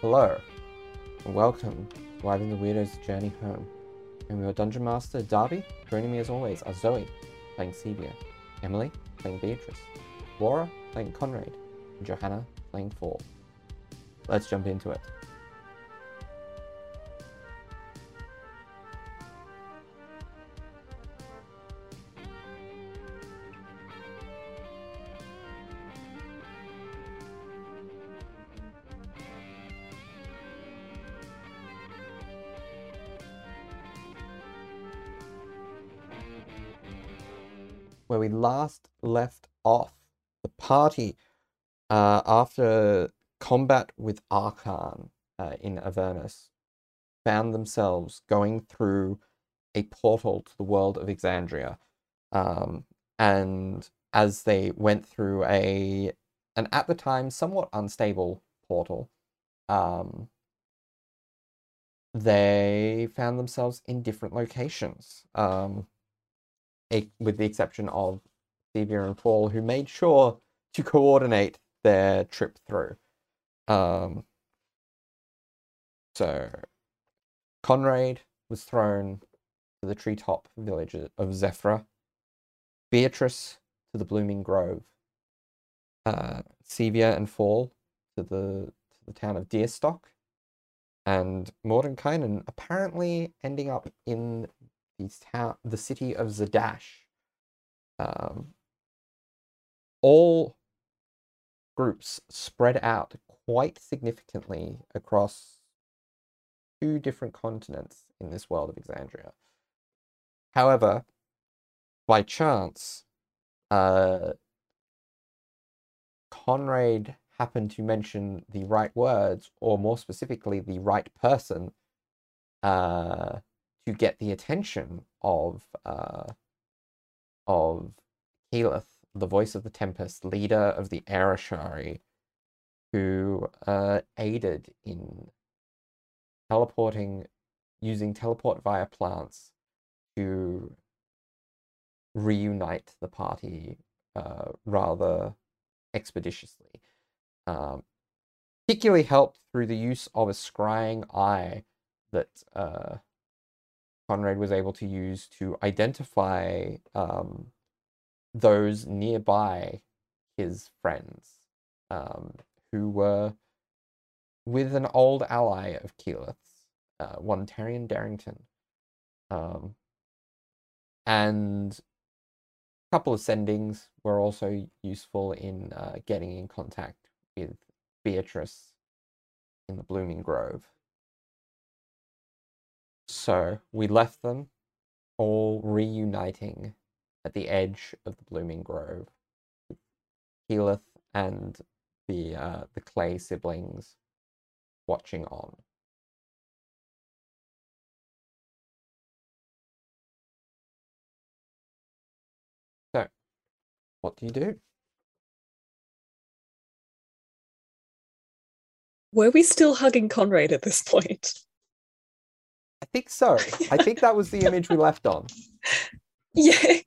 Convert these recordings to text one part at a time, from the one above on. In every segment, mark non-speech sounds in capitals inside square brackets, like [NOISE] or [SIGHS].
Hello, and welcome to Wiving the Weirdo's Journey Home. I'm your Dungeon Master, Darby. Joining me as always are Zoe, playing Sevia, Emily, playing Beatrice, Laura, playing Conrad, and Johanna, playing Fall. Let's jump into it. Last left off, the party, uh, after combat with Arkhan uh, in Avernus, found themselves going through a portal to the world of Exandria. Um, and as they went through a, an at the time somewhat unstable portal, um, they found themselves in different locations. Um, a, with the exception of Sevia and Paul, who made sure to coordinate their trip through. Um, so, Conrad was thrown to the treetop village of Zephrah, Beatrice to the Blooming Grove, uh, and Fall to the to the town of Deastok, and Mordenkainen apparently ending up in the town, the city of Zadash. Um, all groups spread out quite significantly across two different continents in this world of Exandria. However, by chance, uh, Conrad happened to mention the right words, or more specifically, the right person, uh, to get the attention of uh, of Keyleth, the voice of the Tempest, leader of the Air Ashari, who uh, aided in teleporting using teleport via plants to reunite the party uh, rather expeditiously. Um, particularly helped through the use of a scrying eye that uh, Conrad was able to use to identify um, those nearby his friends um, who were with an old ally of Keyleth's, uh, one Taryon Darrington. Um, and a couple of sendings were also useful in uh, getting in contact with Beatrice in the Blooming Grove. So we left them all reuniting at the edge of the blooming grove. Keyleth and the uh, the clay siblings watching on. So, what do you do? Were we still hugging Conrad at this point? I think so. I think that was the image we left on. [LAUGHS] Yes.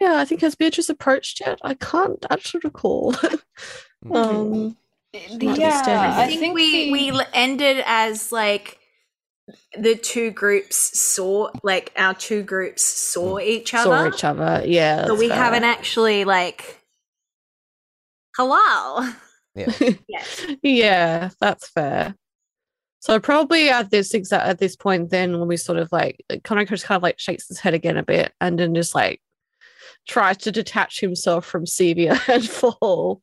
Yeah, I think has Beatrice approached yet? I can't actually recall. [LAUGHS] Hmm. um, yeah. I I think, think we we ended as like the two groups saw like our two groups saw each other. saw each other. Yeah, but that's we fair. haven't actually like hello. Yeah. [LAUGHS] Yes. [LAUGHS] yeah, that's fair. So probably at this exact at this point, then when we sort of like Connor just kind of like shakes his head again a bit, and then just like tries to detach himself from Sevia [LAUGHS] and fall.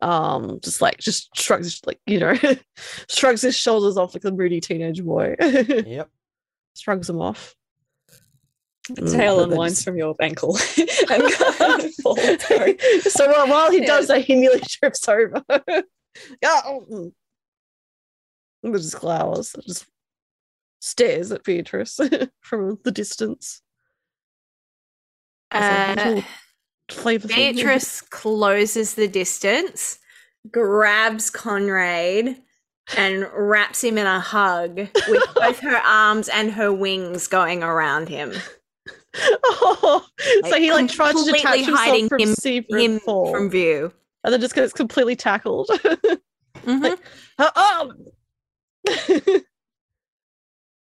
Um, just like just shrugs like you know, [LAUGHS] shrugs his shoulders off like a moody teenage boy. [LAUGHS] Yep. shrugs them off. The Mm, tail but and then winds from your ankle and kind falls. Sorry. so while, while he Yeah. does that, he nearly trips over. oh, Just glowers, just stares at Beatrice [LAUGHS] from the distance. Uh. Beatrice closes the distance, grabs Conrad, and wraps him in a hug with [LAUGHS] both her arms and her wings going around him. oh, so he like tries to detach himself hiding from him- him from view. and then just gets completely tackled. Mhm. oh, oh! [LAUGHS]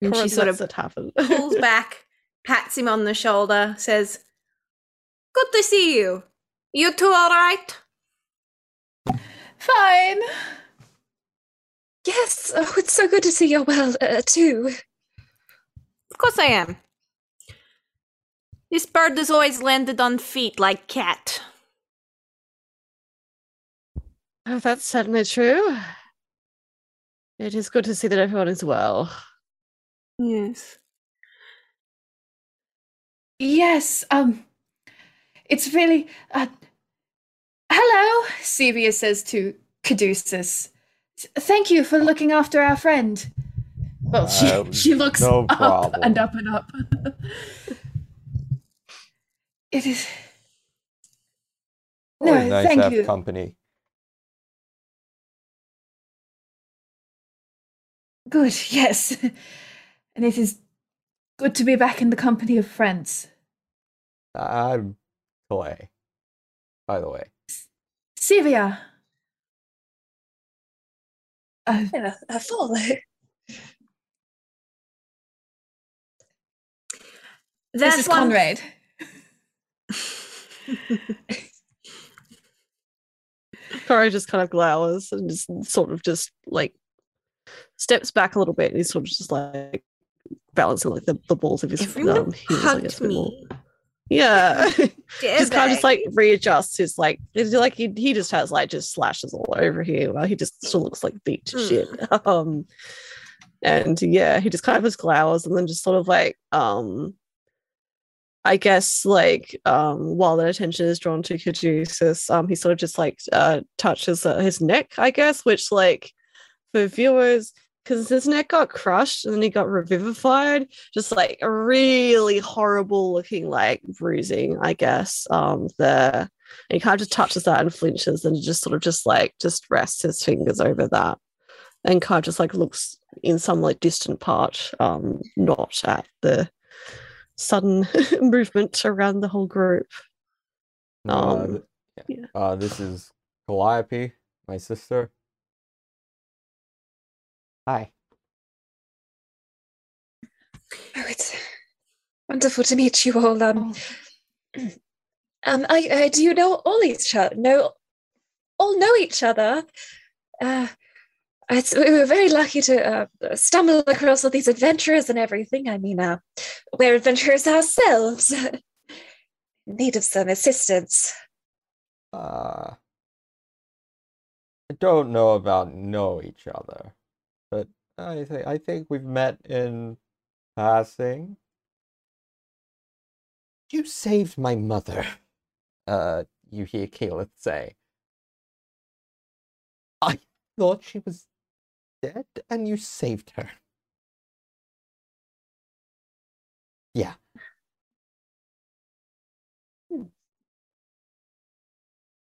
And she sort of it happen. [LAUGHS] pulls back, pats him on the shoulder, says, Good to see you. You two all right? Fine. Yes, oh, it's so good to see you're well, uh, too. Of course I am. This bird has always landed on feet like cat. Oh, that's certainly true. It is good to see that everyone is well. Yes. Yes, um, it's really. Uh, hello, Sevia says to Caduceus. Thank you for looking after our friend. Well, she, Um, [LAUGHS] she looks no up problem. and up and up. [LAUGHS] it is. No, nice thank to have you. company. Good, [LAUGHS] yes. And it is good to be back in the company of friends. I'm Clay. By the way. Sevia. Uh, Yeah, I follow. That's this is one- Conrad. [LAUGHS] Corin just kind of glowers and just sort of just like steps back a little bit and he's sort of just like balancing like the, the balls of his Everyone um, heels, hugged a bit more. me. Yeah. [LAUGHS] just kind of just like readjusts his like it's like he, he just has like just slashes all over here while he just still looks like beat to shit [LAUGHS] um and yeah he just kind of just glowers and then just sort of like um i guess like um while the attention is drawn to caduceus um he sort of just like uh touches uh, his neck i guess which like for viewers because his neck got crushed and then he got revivified just like a really horrible looking like bruising i guess um there and he kind of just touches that and flinches and just sort of just like just rests his fingers over that and kind of just like looks in some like distant part um not at the sudden [LAUGHS] movement around the whole group Uh, Um, th- yeah. uh, this is Calliope, my sister. Hi. Oh, it's wonderful to meet you all. Um, [CLEARS THROAT] um, I, I do you know all each other? Know all know each other. Uh, it's, we were very lucky to uh, stumble across all these adventurers and everything. I mean, uh, we're adventurers ourselves. [LAUGHS] Need of some assistance. Uh, I don't know about know each other, I think I think we've met in passing. You saved my mother. Uh, you hear Caleb say. I thought she was dead, and you saved her. Yeah. Well,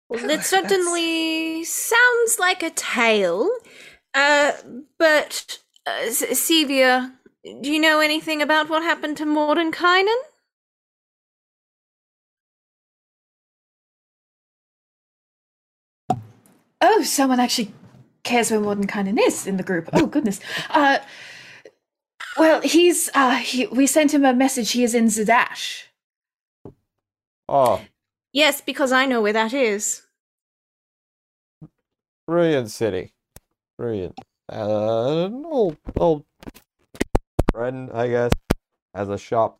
Oh, that that's- certainly sounds like a tale. Uh, but, uh, Sevia, do you know anything about what happened to Mordenkainen? Oh, someone actually cares where Mordenkainen is in the group. Oh goodness. Uh, well, he's uh, he, we sent him a message. He is in Zadash. Oh, Yes, because I know where that is. brilliant city. Brilliant. Uh, an old, old friend, I guess, has a shop.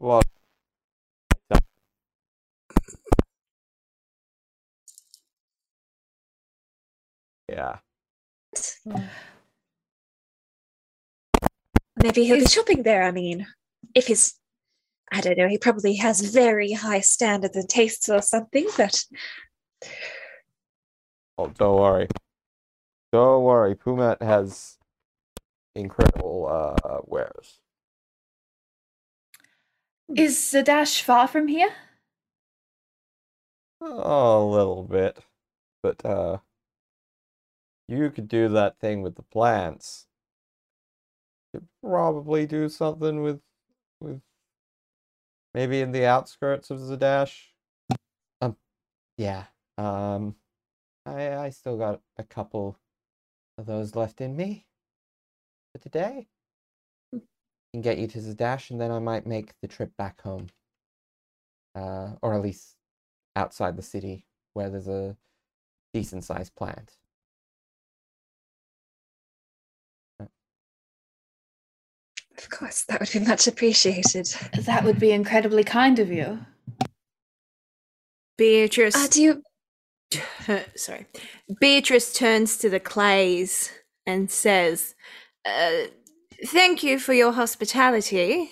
Well, [COUGHS] yeah. [SIGHS] Maybe he'll be shopping there. I mean, if he's, I don't know, he probably has very high standards and tastes or something, but Oh, don't worry. Don't worry. Pumat has incredible uh wares. Is Zadash far from here? A little bit, but uh, you could do that thing with the plants. Could probably do something with, with maybe in the outskirts of Zadash. I'm yeah. Um, I I still got a couple of those left in me for today. Can get you to Zadash, and then I might make the trip back home. Uh, or at least outside the city where there's a decent sized plant. Of course, that would be much appreciated. That would be incredibly kind of you. Beatrice. Uh, do you tur- [LAUGHS] sorry. Beatrice turns to the Clays and says, uh, "Thank you for your hospitality.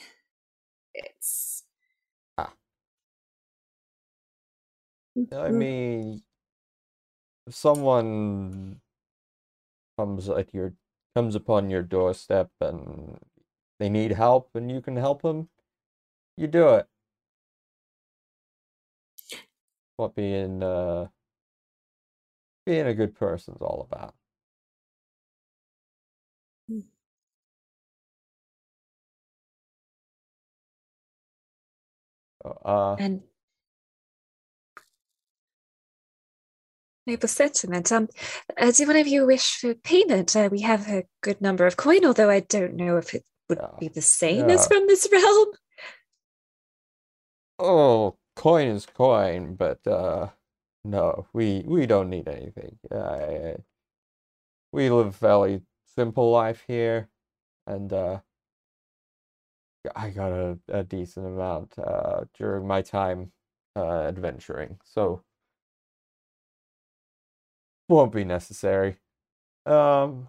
It's I Mm. mean, if someone comes at your comes upon your doorstep and they need help and you can help them, you do it. What being uh being a good person is all about. Uh and noble sentiment? Um, uh, do one of you wish for payment? Uh, we have a good number of coin, although I don't know if it would Yeah. be the same as from this [LAUGHS] realm. Oh, coin is coin, but uh no, we we don't need anything. Uh, we live a fairly simple life here, and uh I got a, a decent amount uh during my time uh adventuring, so won't be necessary. Um,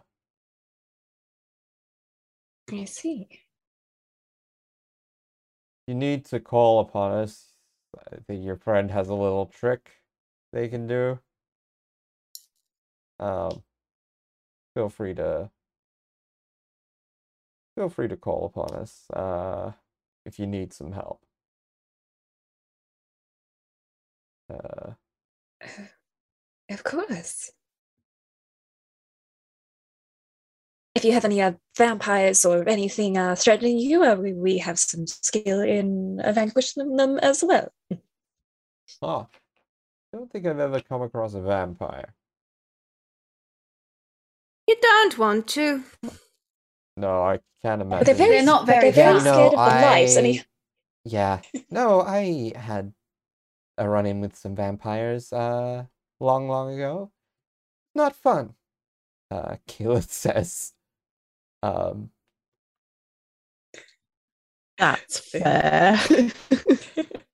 I see. you need to call upon us. I think your friend has a little trick they can do. Um, feel free to feel free to call upon us uh, if you need some help. Uh, [LAUGHS] Of course. If you have any uh, vampires or anything uh, threatening you, uh, we, we have some skill in uh, vanquishing them as well. oh, don't think I've ever come across a vampire. you don't want to. No, I can't But imagine. they're very, They're not very they're very fast. No, scared of the lights. I mean, Yeah. No, I had a run in with some vampires uh long, long ago. Not fun. Uh [LAUGHS] Keyleth says. Um That's [LAUGHS] fair. [LAUGHS]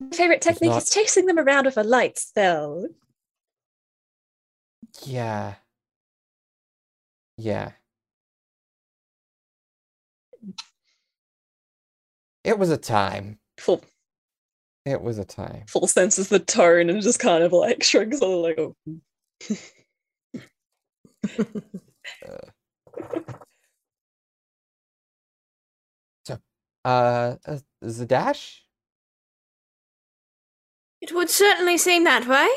my favorite technique not- is chasing them around with a light spell. yeah. Yeah. It was a time. Full It was a time. full senses the tone and just kind of like shrugs a little like, oh. So uh, uh Zadash? It would certainly seem that way.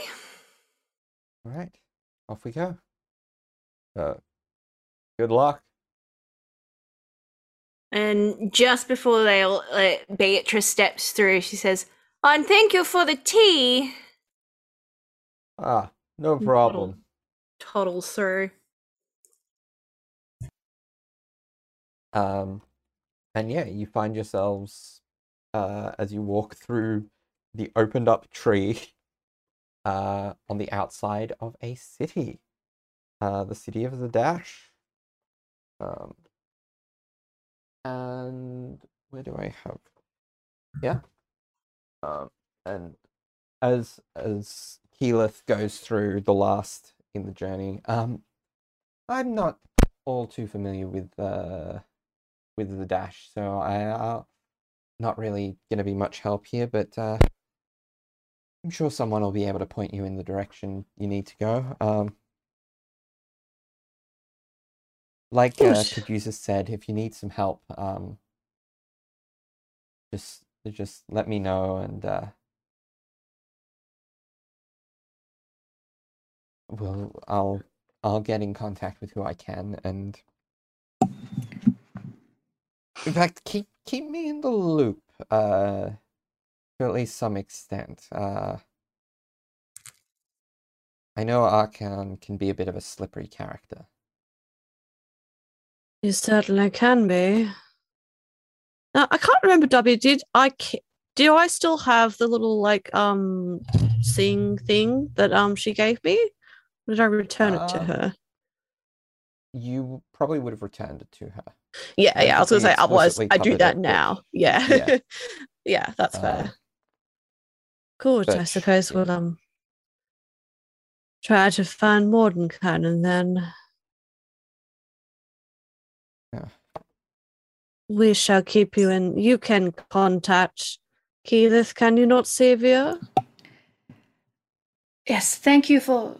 All right. Off we go. Uh good luck. And just before they all, uh, Beatrice steps through, she says, "And thank you for the tea." Ah, no problem. Toddles through. Um, and yeah, you find yourselves uh, as you walk through the opened up tree [LAUGHS] uh, on the outside of a city, uh, the city of Zadash. Um, and where do I have? Yeah. Um, and as as Keyleth goes through the last in the journey, um, I'm not all too familiar with uh with Zadash, so I uh, not really gonna be much help here, but uh, I'm sure someone will be able to point you in the direction you need to go. Um, like uh. Caduceus said, if you need some help, um, just just let me know, and uh, we'll I'll I'll get in contact with who I can, and in fact, keep keep me in the loop, uh, to at least some extent. Uh, I know Arkhan can be a bit of a slippery character. You certainly can be. Now, I can't remember. W did I? Do I still have the little like um seeing thing that um she gave me? Or did I return it to Uh, her? You probably would have returned it to her. Yeah, yeah. I was gonna say otherwise I do that it, now. [LAUGHS] Yeah, Yeah. yeah, that's Uh, fair. Good. I but sh- suppose we'll um try to find Mordenkainen and then. Yeah. We shall keep you in. You can contact Keyleth, can you not, Saviour? Yes, thank you for.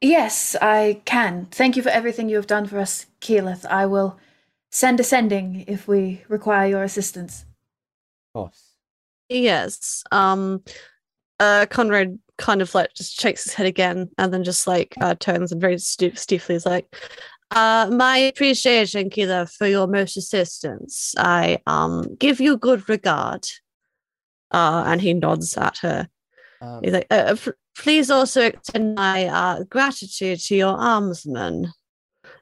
Yes, I can. Thank you for everything you have done for us, Keyleth. I will send a sending if we require your assistance. Of course. Yes. Um uh Conrad kind of like just shakes his head again and then just like uh turns and very sti- stiffly is like uh my appreciation Kila for your most assistance. I um give you good regard. Uh and he nods at her. Um, He's like uh, p- please also extend my uh gratitude to your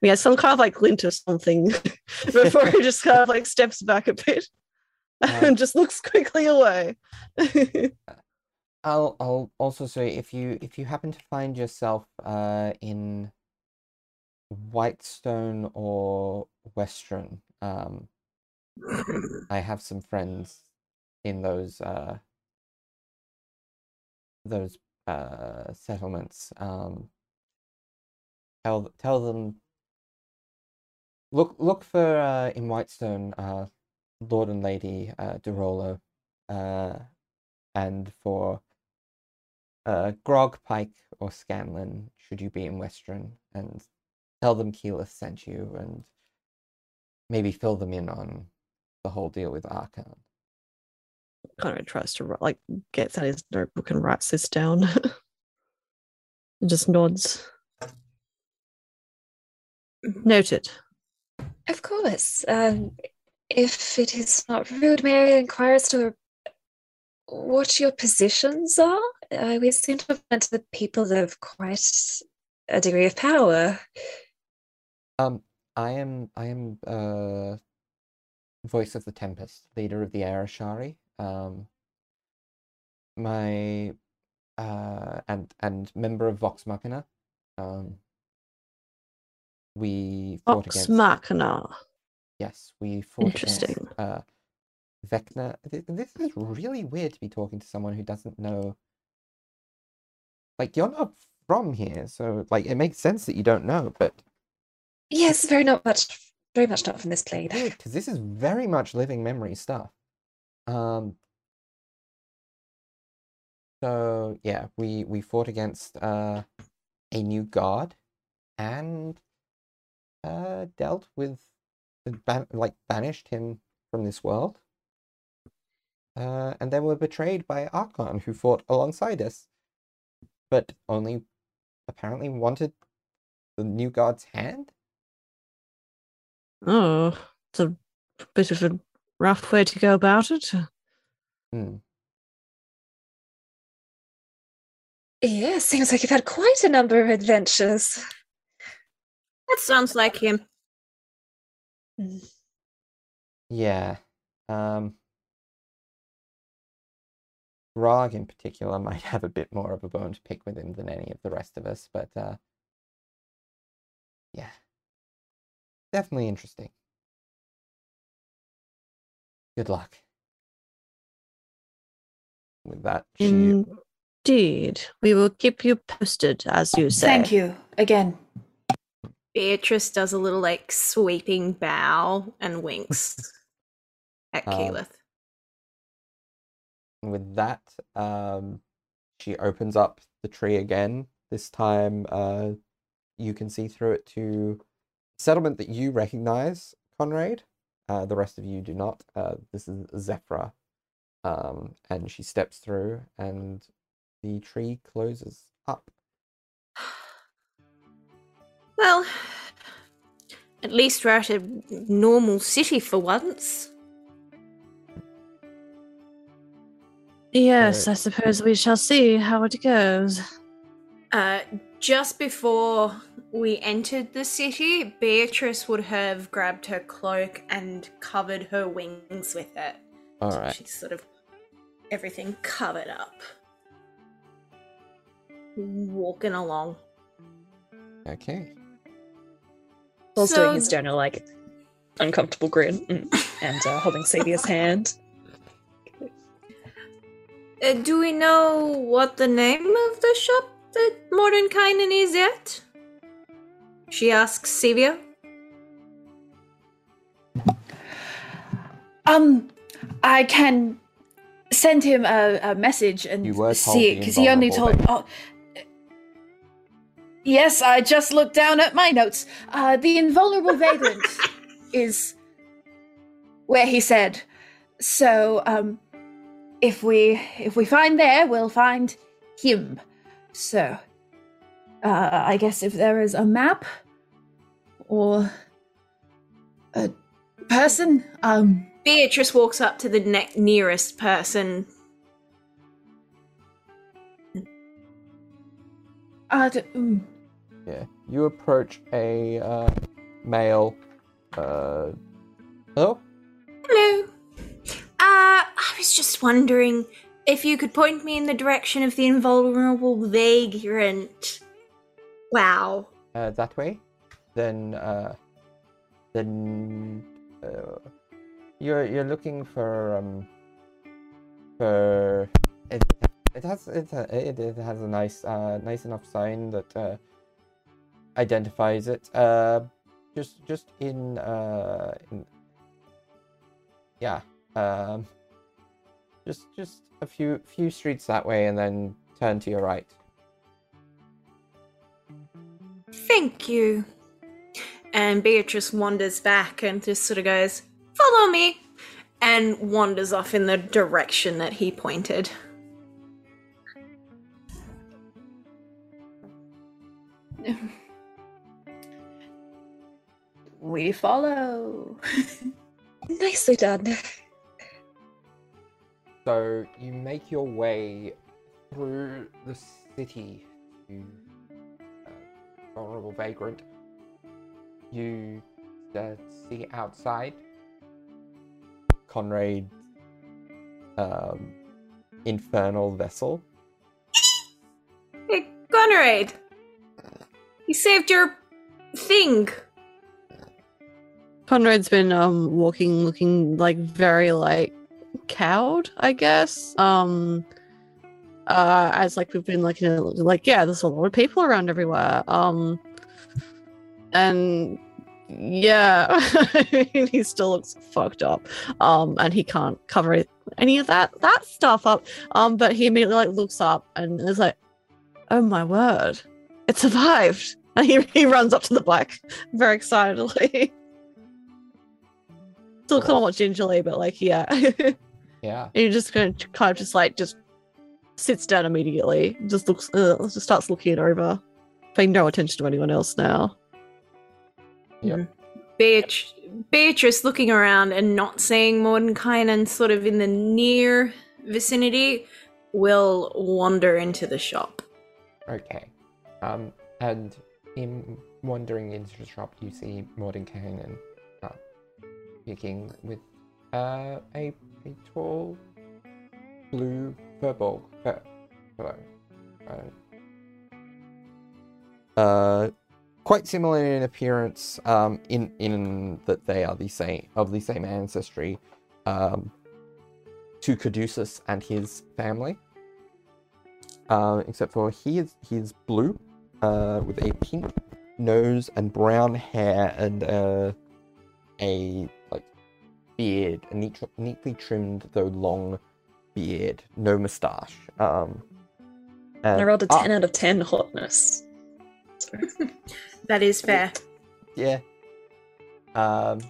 almsman. Yeah, some kind of like glint or something [LAUGHS] before he just kind of like steps back a bit Um, and just looks quickly away. [LAUGHS] I'll I'll also say if you if you happen to find yourself uh in Whitestone or Westruun, um [LAUGHS] I have some friends in those uh those uh settlements. Um tell tell them look look for uh in Whitestone uh Lord and Lady uh de Rolo uh and for uh, Grog, Pike, or Scanlan, should you be in Westruun, and tell them Keyleth sent you, and maybe fill them in on the whole deal with Arkhan. Conrad of tries to like gets out his notebook and writes this down. [LAUGHS] just nods. Noted. Of course. Um, if it is not rude, may I inquire as to what your positions are? Uh, we seem to have met the people of quite a degree of power. Um, I am I am uh, voice of the Tempest, leader of the Air Ashari. Um, my uh, and and member of Vox Machina. Um, we fought Vox against. Machina. Yes, we fought Interesting. against uh, Vecna. This is really weird to be talking to someone who doesn't know. Like you're not from here, so like it makes sense that you don't know, but Yes, very not much, very much not from this plane. because this is very much living memory stuff. Um. So yeah, we we fought against uh, a new god, and uh, dealt with, the ban- like banished him from this world. Uh, and then were betrayed by Arkhan, who fought alongside us, but only apparently wanted the new god's hand. Oh, it's a bit of a rough way to go about it. Hmm. Yeah, seems like you've had quite a number of adventures. That sounds like him. Yeah. Um Grog in particular might have a bit more of a bone to pick with him than any of the rest of us, but uh yeah. Definitely interesting. Good luck. With that, she Indeed. We will keep you posted, as you say. Thank you again. Beatrice does a little like sweeping bow and winks [LAUGHS] at Um, Keyleth. with that, um, she opens up the tree again. This time, uh, you can see through it to settlement that you recognize, Conrad. Uh, the rest of you do not. Uh, this is Zephrah. Um, and she steps through, and the tree closes up. Well, at least we're at a normal city for once. Yes, I suppose we shall see how it goes. Uh, just before we entered the city, Beatrice would have grabbed her cloak and covered her wings with it. All So. She's sort of everything covered up. Walking along. Okay. Paul's So- doing his general like uncomfortable grin and uh, holding Sevia's [LAUGHS] hand. Uh, do we know what the name of the shop that Mordenkainen is at? She asks Sevia. Um, I can send him a, a message and You were told see it because he only told. Oh, yes, I just looked down at my notes. Uh, the invulnerable [LAUGHS] vagrant is where he said. So, um, if we if we find there, we'll find him. So, uh, I guess if there is a map or a person, um. Beatrice walks up to the ne- nearest person. Uh, d- mm, Yeah. You approach a uh, male. Uh, hello. Hello. Uh, I was just wondering if you could point me in the direction of the invulnerable vagrant. Wow. Uh, that way. Then. Uh, then. Uh, you're you're looking for um. For it. It has it, it, it has a nice uh nice enough sign that uh identifies it. Uh, just just in uh in. Yeah. Um. Just just a few few streets that way, and then turn to your right. Thank you. And Beatrice wanders back and just sort of goes, Follow me! And wanders off in the direction that he pointed. We follow. [LAUGHS] Nicely done. So you make your way through the city to uh, Vulnerable Vagrant. You uh, see outside Conrad's um, infernal vessel. Hey, Conrad! You saved your thing! Conrad's been um walking looking like very like cowed, I guess. Um uh as like we've been like you know, like yeah, there's a lot of people around everywhere. Um and yeah, [LAUGHS] he still looks fucked up. Um and he can't cover any of that that stuff up. Um but he immediately like looks up and is like, "Oh my word. It survived." And he, he runs up to the black [LAUGHS] very excitedly. Still somewhat gingerly, but like, yeah. [LAUGHS] and Yeah. he just kind of, kind of just like, just sits down immediately. Just looks, uh, just starts looking it over, paying no attention to anyone else now. Beat- Beatrice looking around and not seeing Mordenkainen sort of in the near vicinity will wander into the shop. Okay. Um, and in wandering into the shop, you see Mordenkainen speaking with uh, a, a tall blue purple Fur. Uh, quite similar in appearance, um, in in that they are the same of the same ancestry, um, to Caduceus and his family. Uh, except for he is he is blue, uh, with a pink nose and brown hair and uh, a beard, a neat, neatly trimmed though long beard, no moustache. Um, I rolled a ah, 10 out of 10 hotness. So, [LAUGHS] That is fair. yeah. Um,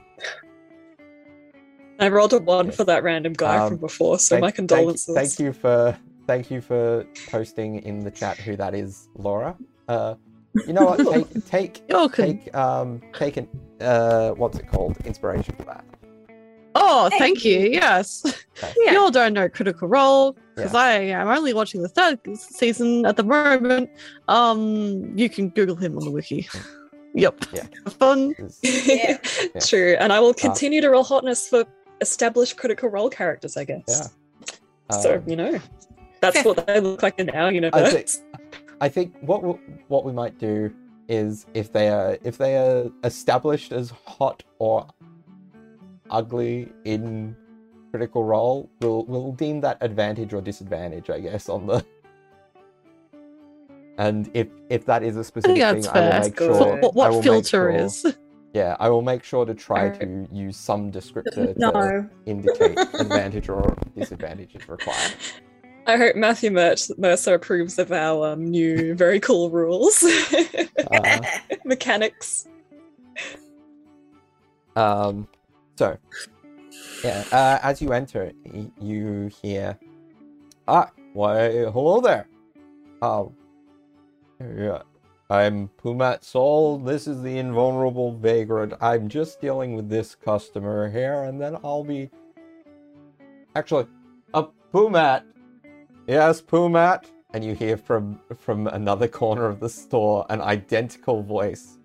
I rolled a 1 Yes. for that random guy Um, from before, so thank- my condolences. Thank, you for thank you for posting in the chat who that is, Laura. Uh, you know what? [LAUGHS] Take take take um take an uh what's it called? Inspiration for that. Oh, thank you. Yes. Okay. [LAUGHS] Yeah. You all don't know Critical Role because Yeah. I am only watching the third season at the moment. Um, you can Google him on the wiki. yep. Yeah. Fun. Is- [LAUGHS] Yeah. True, and I will continue to roll hotness for established critical role characters, I guess. Yeah. So um, you know, that's what they look like in our universe. think- I think what we, what we might do is if they are if they are established as hot or ugly in critical role, we'll we'll deem that advantage or disadvantage, I guess, on the. And if if that is a specific think thing, that's I will make Good. sure. What, what, filter sure- is? Yeah, I will make sure to try to use some descriptor [LAUGHS] to indicate [LAUGHS] advantage or disadvantage is required. I hope Matthew Mer- Mercer approves of our um, new, very cool rules, [LAUGHS] Uh, mechanics. Um, so, yeah, uh, as you enter, you hear, ah, why, hello there. Oh, yeah, I'm Pumat Sol. This is the invulnerable vagrant. I'm just dealing with this customer here, and then I'll be. Actually, a Pumat. Yes, Pumat. And you hear from from another corner of the store an identical voice,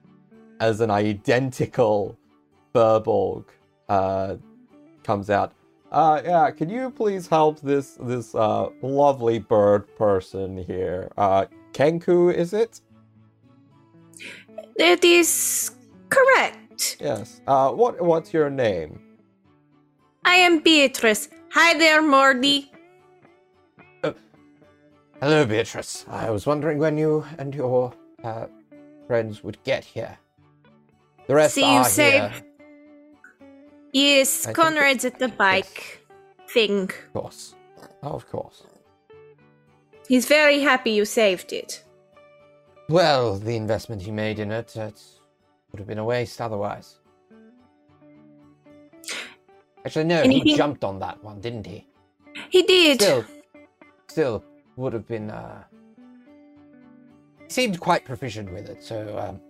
as an identical Firbolg uh, comes out. Uh, yeah, can you please help this this uh, lovely bird person here? Uh, Kenku, is it? That is correct. Yes. Uh, what what's your name? I am Beatrice. Hi there, Morty. Hello, Beatrice. I was wondering when you and your uh, friends would get here. The rest See you are safe. here, Yes, I Conrad's at the bike thing. of course. Oh, of course. He's very happy you saved it. Well, the investment he made in it, it would have been a waste otherwise. Actually, no, he Anything- jumped on that one, didn't he? He did. Still, still would have been. Uh, seemed quite proficient with it, so um,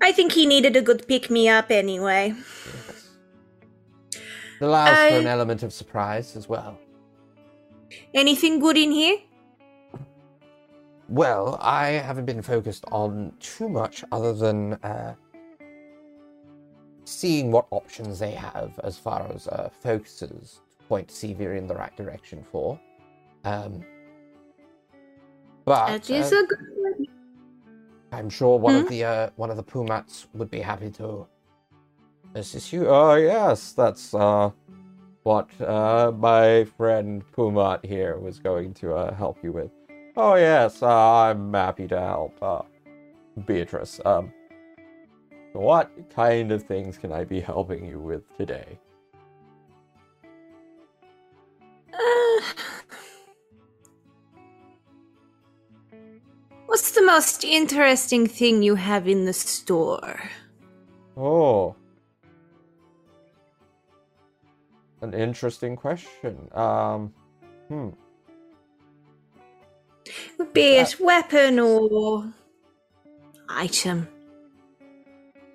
I think he needed a good pick me up anyway. yes. It allows for an element of surprise as well. Anything good in here? Well, I haven't been focused on too much other than uh, seeing what options they have as far as uh, focuses to point Sevia in the right direction for. Um, but That is uh, a good one. I'm sure one of Hmm? the uh, one of the Pumats would be happy to assist you. Oh yes, that's uh, what uh, my friend Pumat here was going to uh, help you with. Oh yes, uh, I'm happy to help, uh, Beatrice. Um, what kind of things can I be helping you with today? What's the most interesting thing you have in the store? Oh, an interesting question. Um, hmm. Be it weapon or item.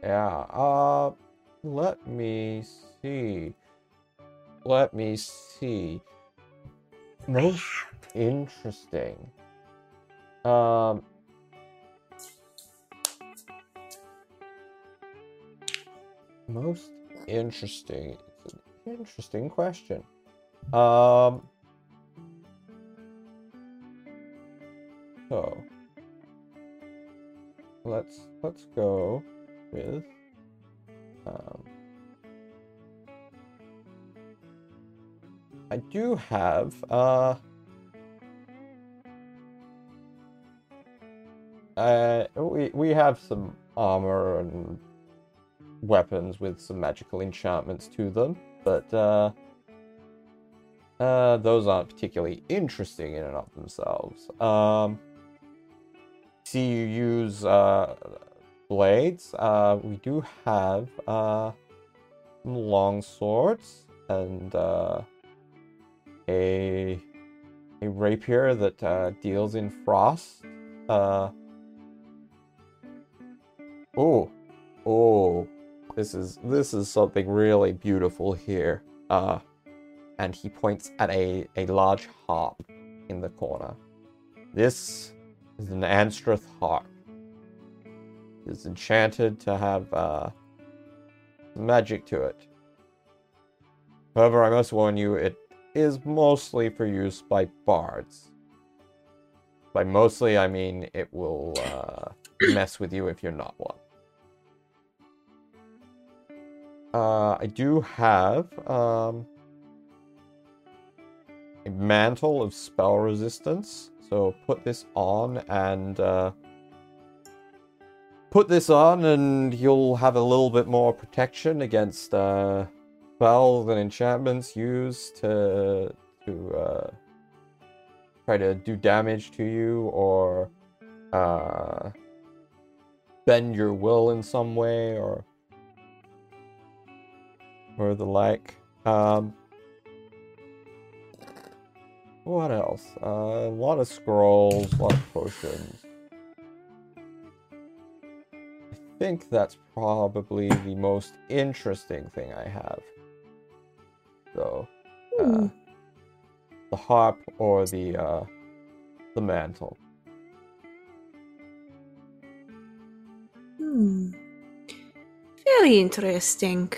Yeah, uh, let me see. Let me see. Most interesting. Um, most interesting. Interesting question. Um, so let's let's go with um, I do have uh uh we we have some armor and weapons with some magical enchantments to them, but uh uh those aren't particularly interesting in and of themselves. Um see you use uh blades. Uh, we do have uh, long swords and uh, a a rapier that uh, deals in frost. Uh, oh, oh! this is this is something really beautiful here. Uh, and he points at a a large harp in the corner. This is an Anstruth harp. It's enchanted to have uh, magic to it. However, I must warn you, it is mostly for use by bards. By mostly, I mean it will uh, mess with you if you're not one. Uh, I do have um, a mantle of spell resistance. So put this on and uh, put this on, and you'll have a little bit more protection against uh, spells and enchantments used to to uh, try to do damage to you or uh, bend your will in some way or or the like. Um, what else? Uh, a lot of scrolls, a lot of potions. I think that's probably the most interesting thing I have. So, uh, Hmm. the harp or the uh, the mantle. Hmm. Very interesting.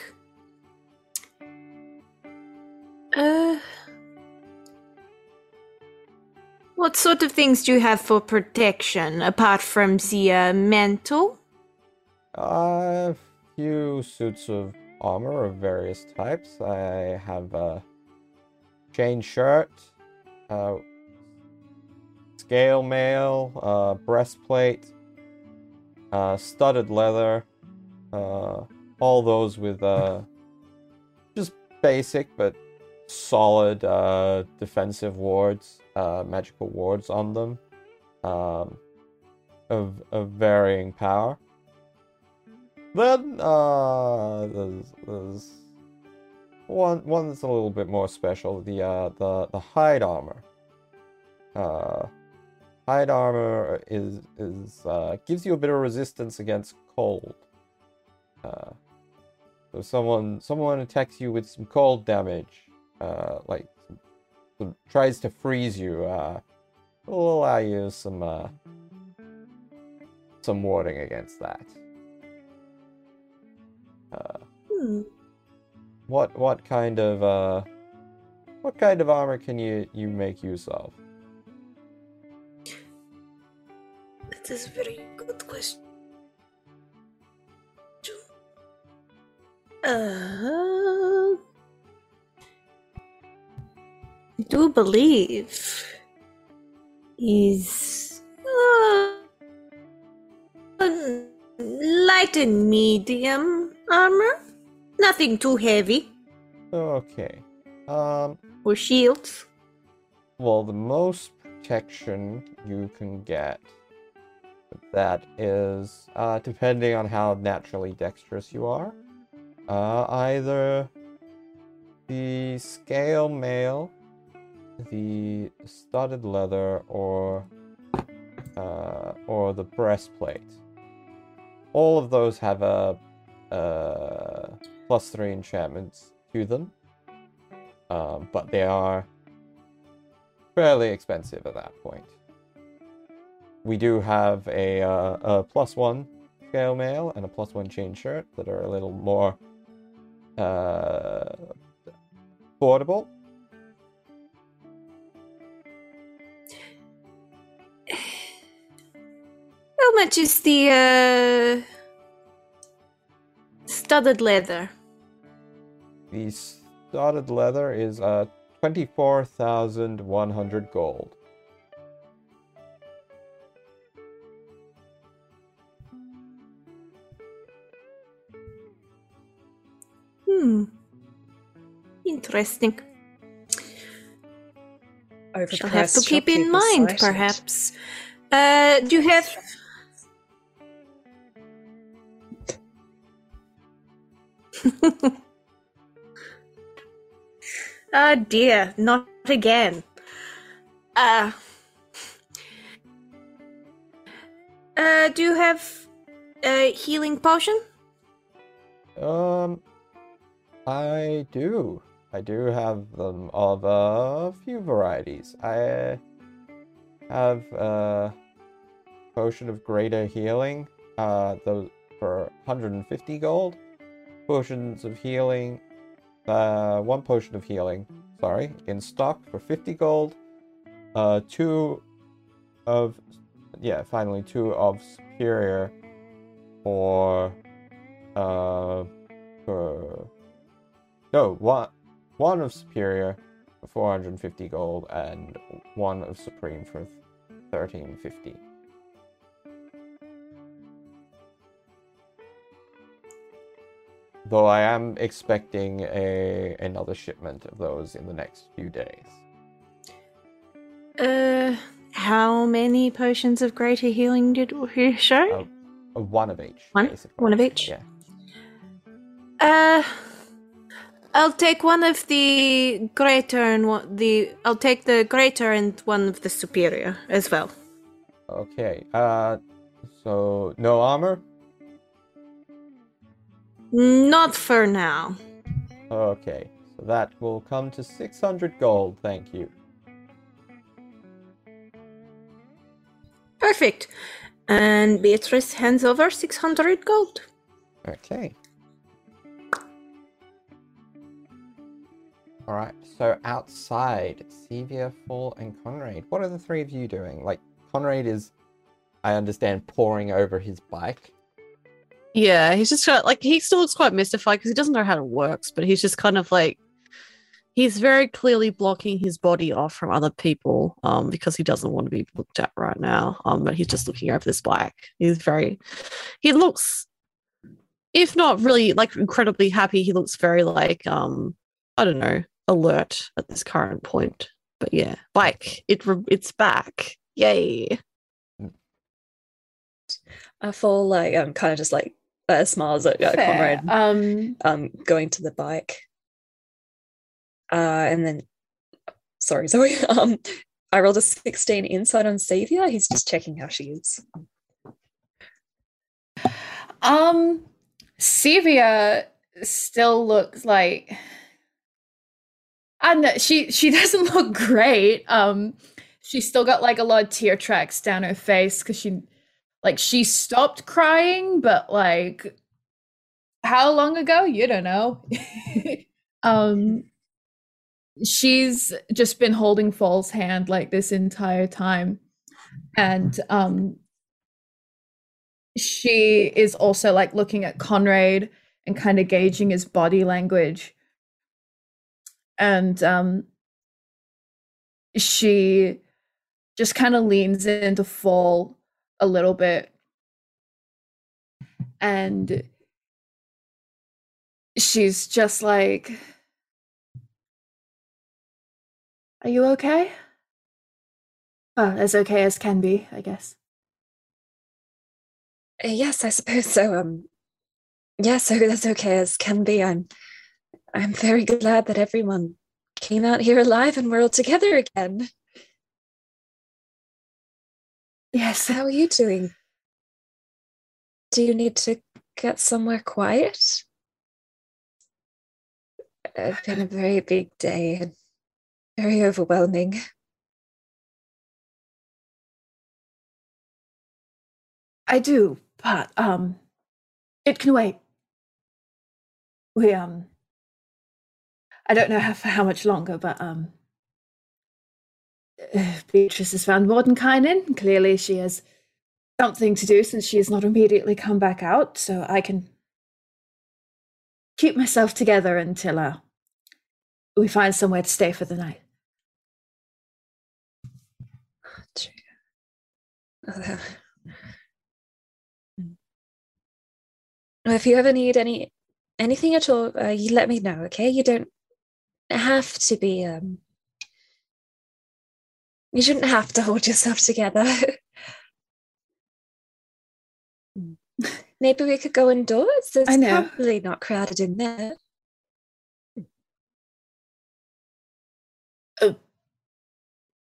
Uh, what sort of things do you have for protection apart from the uh, mantle? A few suits of armor of various types. I have a chain shirt, uh, scale mail, uh, breastplate, uh, studded leather, uh, all those with uh, just basic but solid uh, defensive wards, uh, magical wards on them, um, of, of varying power. Then uh, there's, there's one one that's a little bit more special. The uh, the the hide armor. Uh, hide armor is is uh, gives you a bit of resistance against cold. Uh, so someone someone attacks you with some cold damage, uh, like tries to freeze you. Uh, will allow you some uh, some warding against that. Uh, Hmm. what what kind of uh what kind of armor can you you make use of? That is a very good question. Uh, I do believe is uh, light and medium armor. Nothing too heavy. Okay. Um Or shields. well the most protection you can get that is uh depending on how naturally dexterous you are. Uh either the scale mail, the studded leather, or uh, or the breastplate. All of those have a uh, plus three enchantments to them, um, but they are fairly expensive at that point. We do have a, uh, a plus one scale mail and a plus one chain shirt that are a little more uh, affordable. Much is the uh, studded leather? The studded leather is uh, 24,100 gold. Hmm. Interesting. I shall have to keep in mind, cited. perhaps. Uh, do you have? Oh dear, not again. Uh, uh, do you have a healing potion? Um, I do. I do have them of a few varieties. I have a potion of greater healing, uh, those for 150 gold. Potions of healing, uh, one potion of healing, sorry, in stock for 50 gold. Uh, two of, yeah, finally two of superior for, uh, for, no, one, one of superior for 450 gold and one of supreme for 1350. Though I am expecting a another shipment of those in the next few days. Uh, how many potions of greater healing did we show? Uh, uh, one of each. One? basically. One of each? Yeah. Uh, I'll take one of the greater and one the. I'll take the greater and one of the superior as well. Okay. Uh, so no armor. Not for now. Okay. So that will come to 600 gold. Thank you. Perfect. And Beatrice hands over 600 gold. Okay. All right. So outside, Sevia, Fall, and Conrad. What are the three of you doing? Like Conrad is, I understand, pouring over his bike. Yeah, he's just got like he still looks quite mystified because he doesn't know how it works, but he's just kind of like he's very clearly blocking his body off from other people um because he doesn't want to be looked at right now. Um, but he's just looking over this bike. He's very he looks if not really like incredibly happy, he looks very like um I don't know, alert at this current point. But yeah, bike, it it's back. Yay. I fall like I'm kind of just like uh, smiles at uh, Fair. Conrad Um, um going to the bike. Uh and then sorry, [LAUGHS] sorry. Um I rolled a 16 inside on Sevia. He's just checking how she is. um, Sevia still looks like. Know. She she [LAUGHS] doesn't look great. Um, she's still got like a lot of tear tracks down her face because she, like, she stopped crying, but like, how long ago? You don't know. [LAUGHS] um, she's just been holding Fall's hand like this entire time, and um, she is also like looking at Conrad and kind of gauging his body language. And um she just kind of leans into fall a little bit. And she's just like Are you okay? Well, as okay as can be, I guess. Uh, yes, I suppose so. Um yeah, so that's okay as can be. I'm I'm very glad that everyone came out here alive and we're all together again. Yes. How are you doing? Do you need to get somewhere quiet? It's been a very big day and very overwhelming. I do, but um it can wait. We um I don't know how for how much longer, but um [SIGHS] Beatrice has found Mordenkainen. Clearly she has something to do since she has not immediately come back out, so I can keep myself together until uh we find somewhere to stay for the night. [SIGHS] If you ever need any anything at all, uh, you let me know, okay? You don't have to be um you shouldn't have to hold yourself together. [LAUGHS] Maybe we could go indoors. It's I know. probably not crowded in there.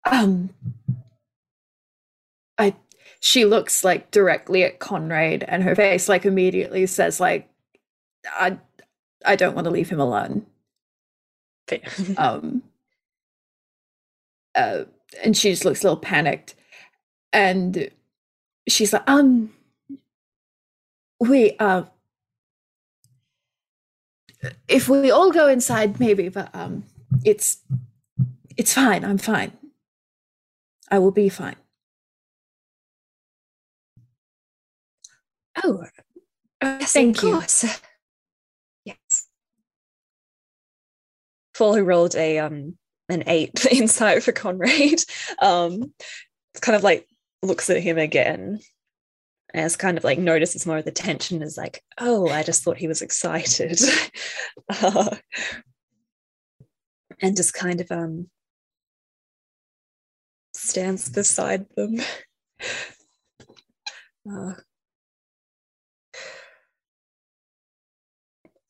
Um I she looks like directly at Conrad and her face like immediately says like I I don't want to leave him alone. Um uh and she just looks a little panicked and she's like, um we uh if we all go inside maybe, but um it's it's fine, I'm fine. I will be fine. Oh, yes, Thank you. course. Yes. Paul, who rolled a um an eight [LAUGHS] insight for Conrad, um, kind of like looks at him again, as kind of like notices more of the tension. Is like, oh, I just thought he was excited, [LAUGHS] uh, and just kind of um stands beside them. [LAUGHS] Uh,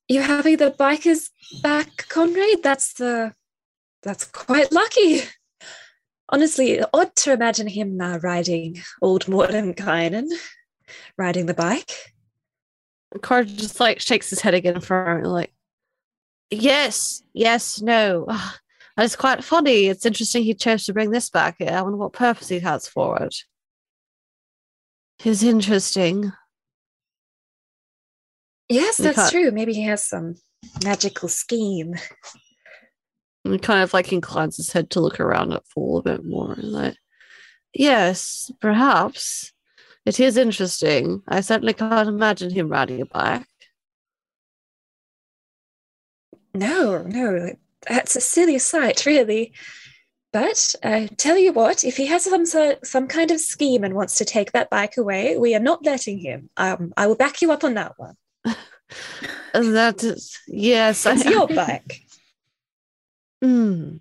you having the bikers back, Conrad? That's the that's quite lucky. Honestly, odd to imagine him uh, riding old Mordenkainen, riding the bike. Cord just like shakes his head again for a moment, like, yes, yes, no. Ah, It's quite funny. It's interesting he chose to bring this back. I wonder what purpose he has for it. It's interesting. Yes, We that's can't- true. Maybe he has some magical scheme. And kind of like inclines his head to look around at Fool a bit more. and Like, yes, perhaps. It is interesting. I certainly can't imagine him riding a bike. No, no, that's a silly sight, really. But I tell you what, if he has some some kind of scheme and wants to take that bike away, we are not letting him. Um, I will back you up on that one. [LAUGHS] That is, yes, It's I, your [LAUGHS] bike. Mm.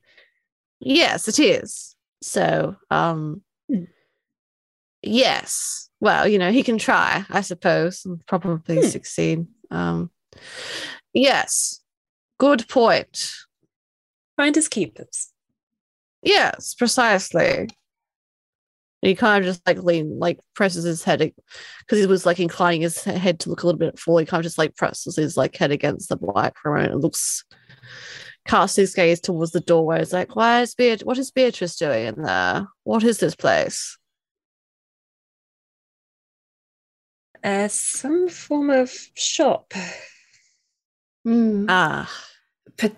Yes, it is. So, um, Hmm. yes. Well, you know, he can try, I suppose, and probably Hmm. succeed. Um, yes. Good point. Finders keepers. Yes, precisely. He kind of just like lean, like presses his head because he was like inclining his head to look a little bit forward. He kind of just like presses his like head against the bike for a moment and looks, casts his gaze towards the doorway. It's like, why is Beat? What is Beatrice doing in there? What is this place? Uh, some form of shop. Hmm. Ah, pot-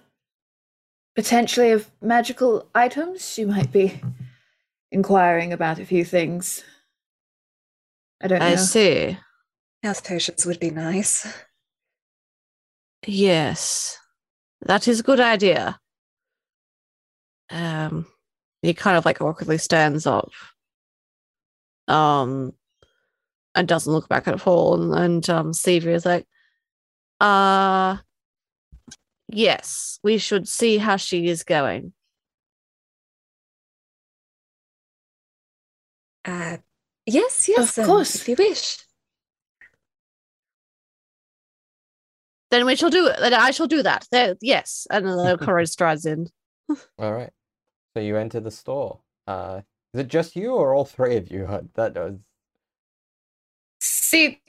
potentially of magical items. She might be inquiring about a few things. I don't know. I see. Health potions would be nice. Yes, that is a good idea. Um, he kind of like awkwardly stands up, um, and doesn't look back at Paul. And, and um, Stevie is like, "Uh, yes, we should see how she is going." Uh, yes, yes, Of um, course. if you wish. Then we shall do it. Then I shall do that. There, yes, and then the [LAUGHS] Conrad strides in. All right. So you enter the store. Uh, is it just you or all three of you? [LAUGHS] That does. See,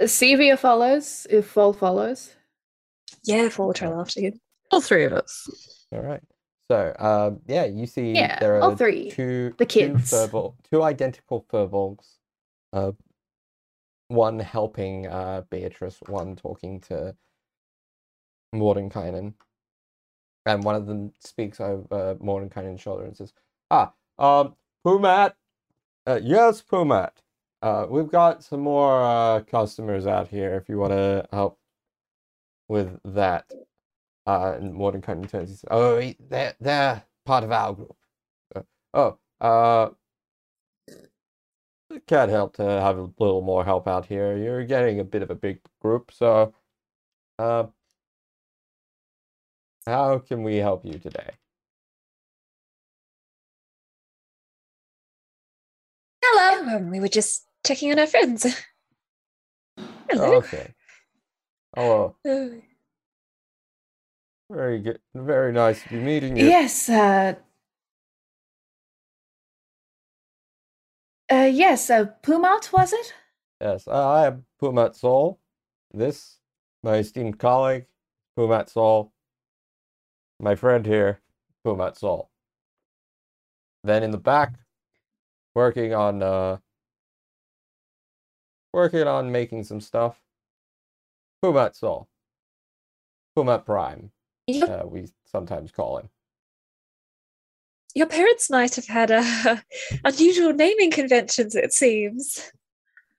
Sevia follows if Fall follows. Yeah, Fall will trail after you. All three of us. all right. So, um, yeah, you see Yeah, there all are three. two The two kids. two identical firbolgs. Uh, one helping uh Beatrice, one talking to Mordenkainen. And one of them speaks over Mordenkainen's shoulder and says, "Ah, um, Pumat, uh, yes, Pumat. Uh, we've got some more uh customers out here if you want to help with that." Uh, and Mordenkainen turns and says, "Oh, they're they're part of our group. Uh, oh, uh." Can't help to have a little more help out here. You're getting a bit of a big group, so uh, how can we help you today? Hello. Um, we were just checking on our friends. [LAUGHS] Hello. Okay. Oh, Uh, very good. Very nice to be meeting you. Yes. Uh, uh, yes. Uh, Pumat was it? Yes, I am Pumat Sol. This my esteemed colleague, Pumat Sol. My friend here, Pumat Sol. Then in the back, working on uh working on making some stuff. Pumat Sol. Pumat Prime, uh, we sometimes call him. Your parents might have had uh, [LAUGHS] unusual naming conventions, it seems.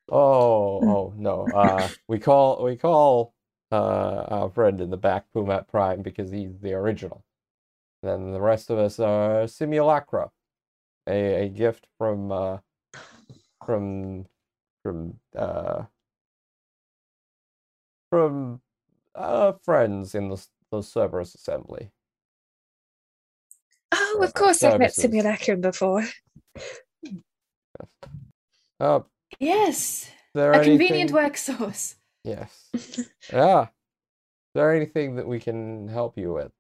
Oh, [LAUGHS] oh no. Uh, we call we call uh, our friend in the back Pumat Prime because he's the original. Then the rest of us are Simulacra, a, a gift from uh, from from uh, from uh, friends in the the Cerberus Assembly. Oh, of course, I've met services. Simulacrum before. Uh, Yes, there a convenient anything- work source. Yes. [LAUGHS] yeah. Is there anything that we can help you with?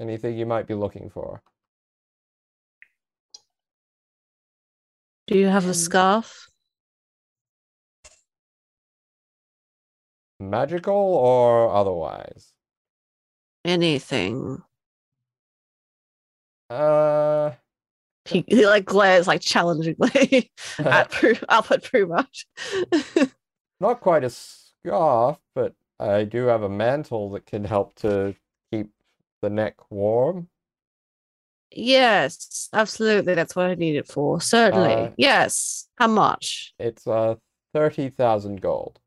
Anything you might be looking for? Do you have a Um, scarf? Magical or otherwise? Anything? Uh, He, he like glares like challengingly [LAUGHS] at [LAUGHS] Pru- up at Puma. not quite a scarf, but I do have a mantle that can help to keep the neck warm. yes, absolutely. That's what I need it for. Certainly. Uh, yes. How much? It's uh 30,000 gold.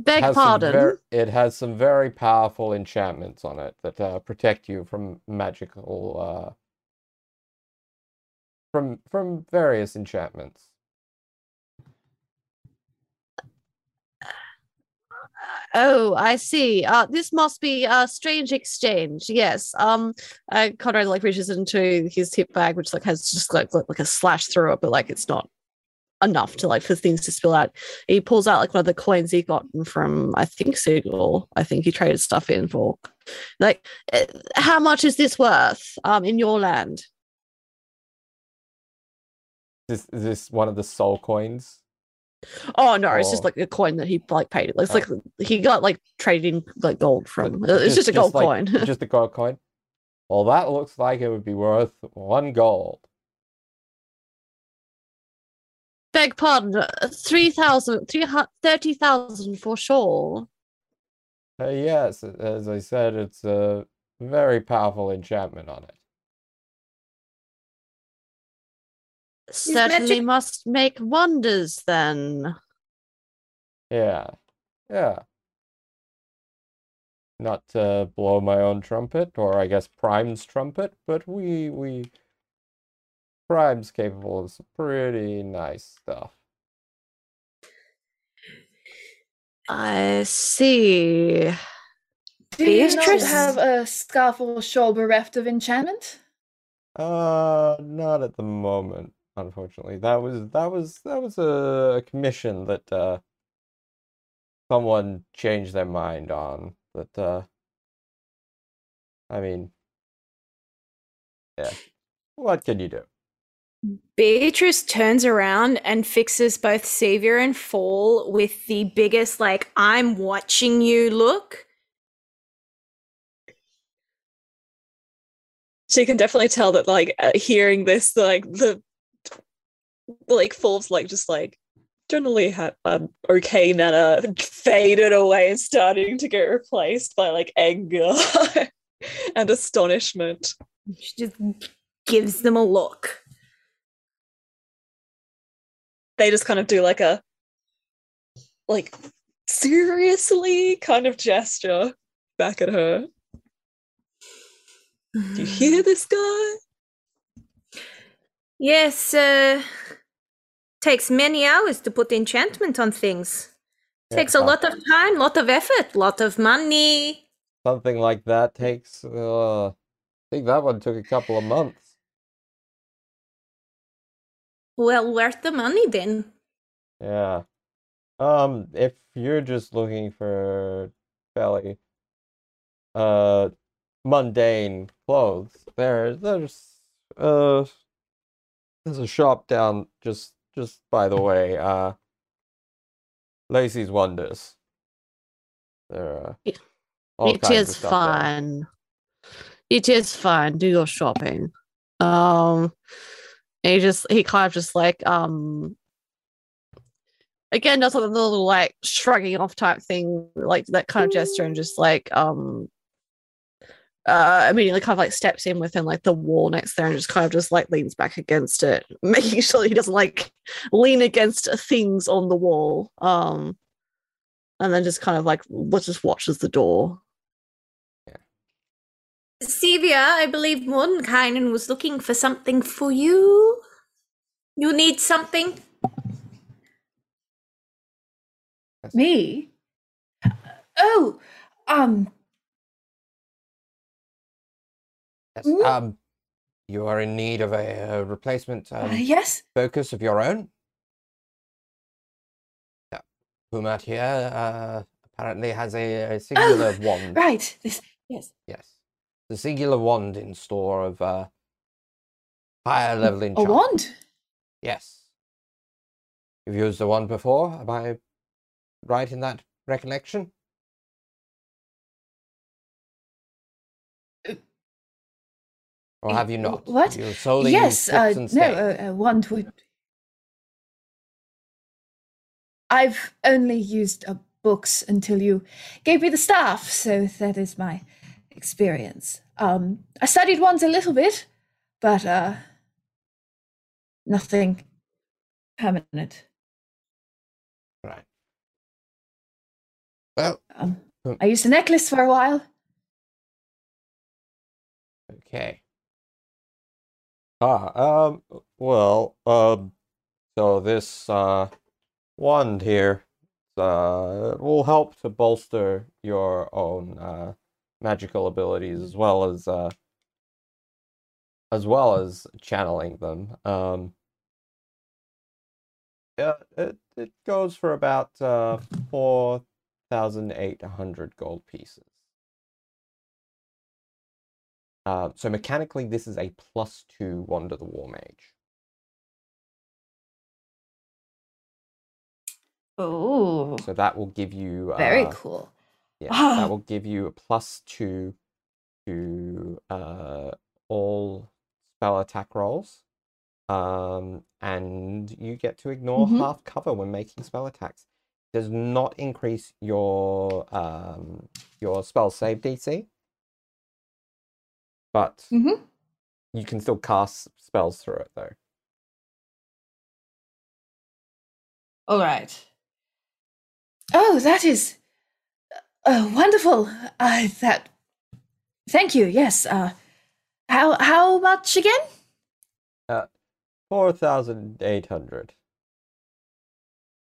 Beg pardon. ver- it has some very powerful enchantments on it that uh, protect you from magical uh, from from various enchantments. Oh, I see. Uh, this must be a strange exchange. Yes. Um, uh, Conrad like reaches into his hip bag, which like has just like like, like a slash through it, but like it's not enough to like for things to spill out. He pulls out like one of the coins he gotten from I think Siegel. I think he traded stuff in for. Like, uh, how much is this worth? Um, in your land. Is this, is this one of the soul coins? Oh no, it's just Oh. like a coin that he like paid. It's like he got like trading like gold from. But uh, It's just, a gold like- coin. [LAUGHS] just a gold coin. Well, that looks like it would be worth one gold. Beg pardon, uh, 3,000, 30,000 for sure. Uh, yes, as I said, it's a very powerful enchantment on it. Certainly magic- must make wonders then. Yeah, yeah. Not to blow my own trumpet, or I guess Prime's trumpet, but we we Prime's capable of some pretty nice stuff. I see. Do you not have a scarf or shawl bereft of enchantment? Uh, not at the moment, unfortunately. That was that was that was a commission that uh someone changed their mind on. That uh, I mean, yeah. What can you do? Beatrice turns around and fixes both Sevia and Fall with the biggest, like, I'm watching you look. She can definitely tell that, like, uh, hearing this, like, the, like, Forbes, like, just, like, generally had an okay manner faded away and starting to get replaced by, like, anger [LAUGHS] and astonishment. She just gives them a look. They just kind of do, like, a, like, seriously kind of gesture back at her. Do you hear this guy? Yes, uh, takes many hours to put enchantment on things. Yeah, Takes a lot of time, lot of effort, lot of money. Something like that takes. Uh, I think that one took a couple of months. Well worth the money then. Yeah. Um, if you're just looking for fairly uh mundane clothes, there there's uh there's a shop down just just by the way, uh, Lacey's Wonders. There are It- all It kinds of is there. fine. It is fine. Do your shopping. Um, he just he kind of just like um again does a little like shrugging off type thing, like that kind of gesture, and just like um uh immediately kind of like steps in within like the wall next there and just kind of just like leans back against it, [LAUGHS] making sure he doesn't like lean against things on the wall. Um and then just kind of like just watches the door. Sevia, I believe Mordenkainen was looking for something for you. You need something? Me? Oh, um, Yes, Mm. Um, you are in need of a, uh replacement uh, um, yes. focus of your own. Yeah. Pumat here uh, apparently has a, a singular wand. Right. This. Yes. Yes. The singular wand in store of uh, higher level A enchantment. wand. Yes. You've used the wand before. Am I right in that recollection? Uh, Or have you not? what? You solely yes. Uh, no. A, a wand would. I've only used uh, books until you gave me the staff, so that is my experience. Um, I studied wands a little bit, but uh, nothing permanent. Right. Well, Um. I used a necklace for a while. okay. Ah, um, well, um, so this, uh, wand here, uh, will help to bolster your own, uh, magical abilities as well as, uh, as well as channeling them. Um, yeah, it, it goes for about, uh, 4,800 gold pieces. Uh, so mechanically, this is a plus two Wand of the War Mage. Oh, So that will give you very uh, cool. Yeah, Ah. that [SIGHS] will give you a plus two to uh, all spell attack rolls. Um, and you get to ignore Mhm. half cover when making spell attacks. Does not increase your um, your spell save DC, but Mhm. you can still cast spells through it though. All right. Oh, that is uh, wonderful. Uh, that. Thank you. Yes. Uh, how how much again? Four thousand eight hundred.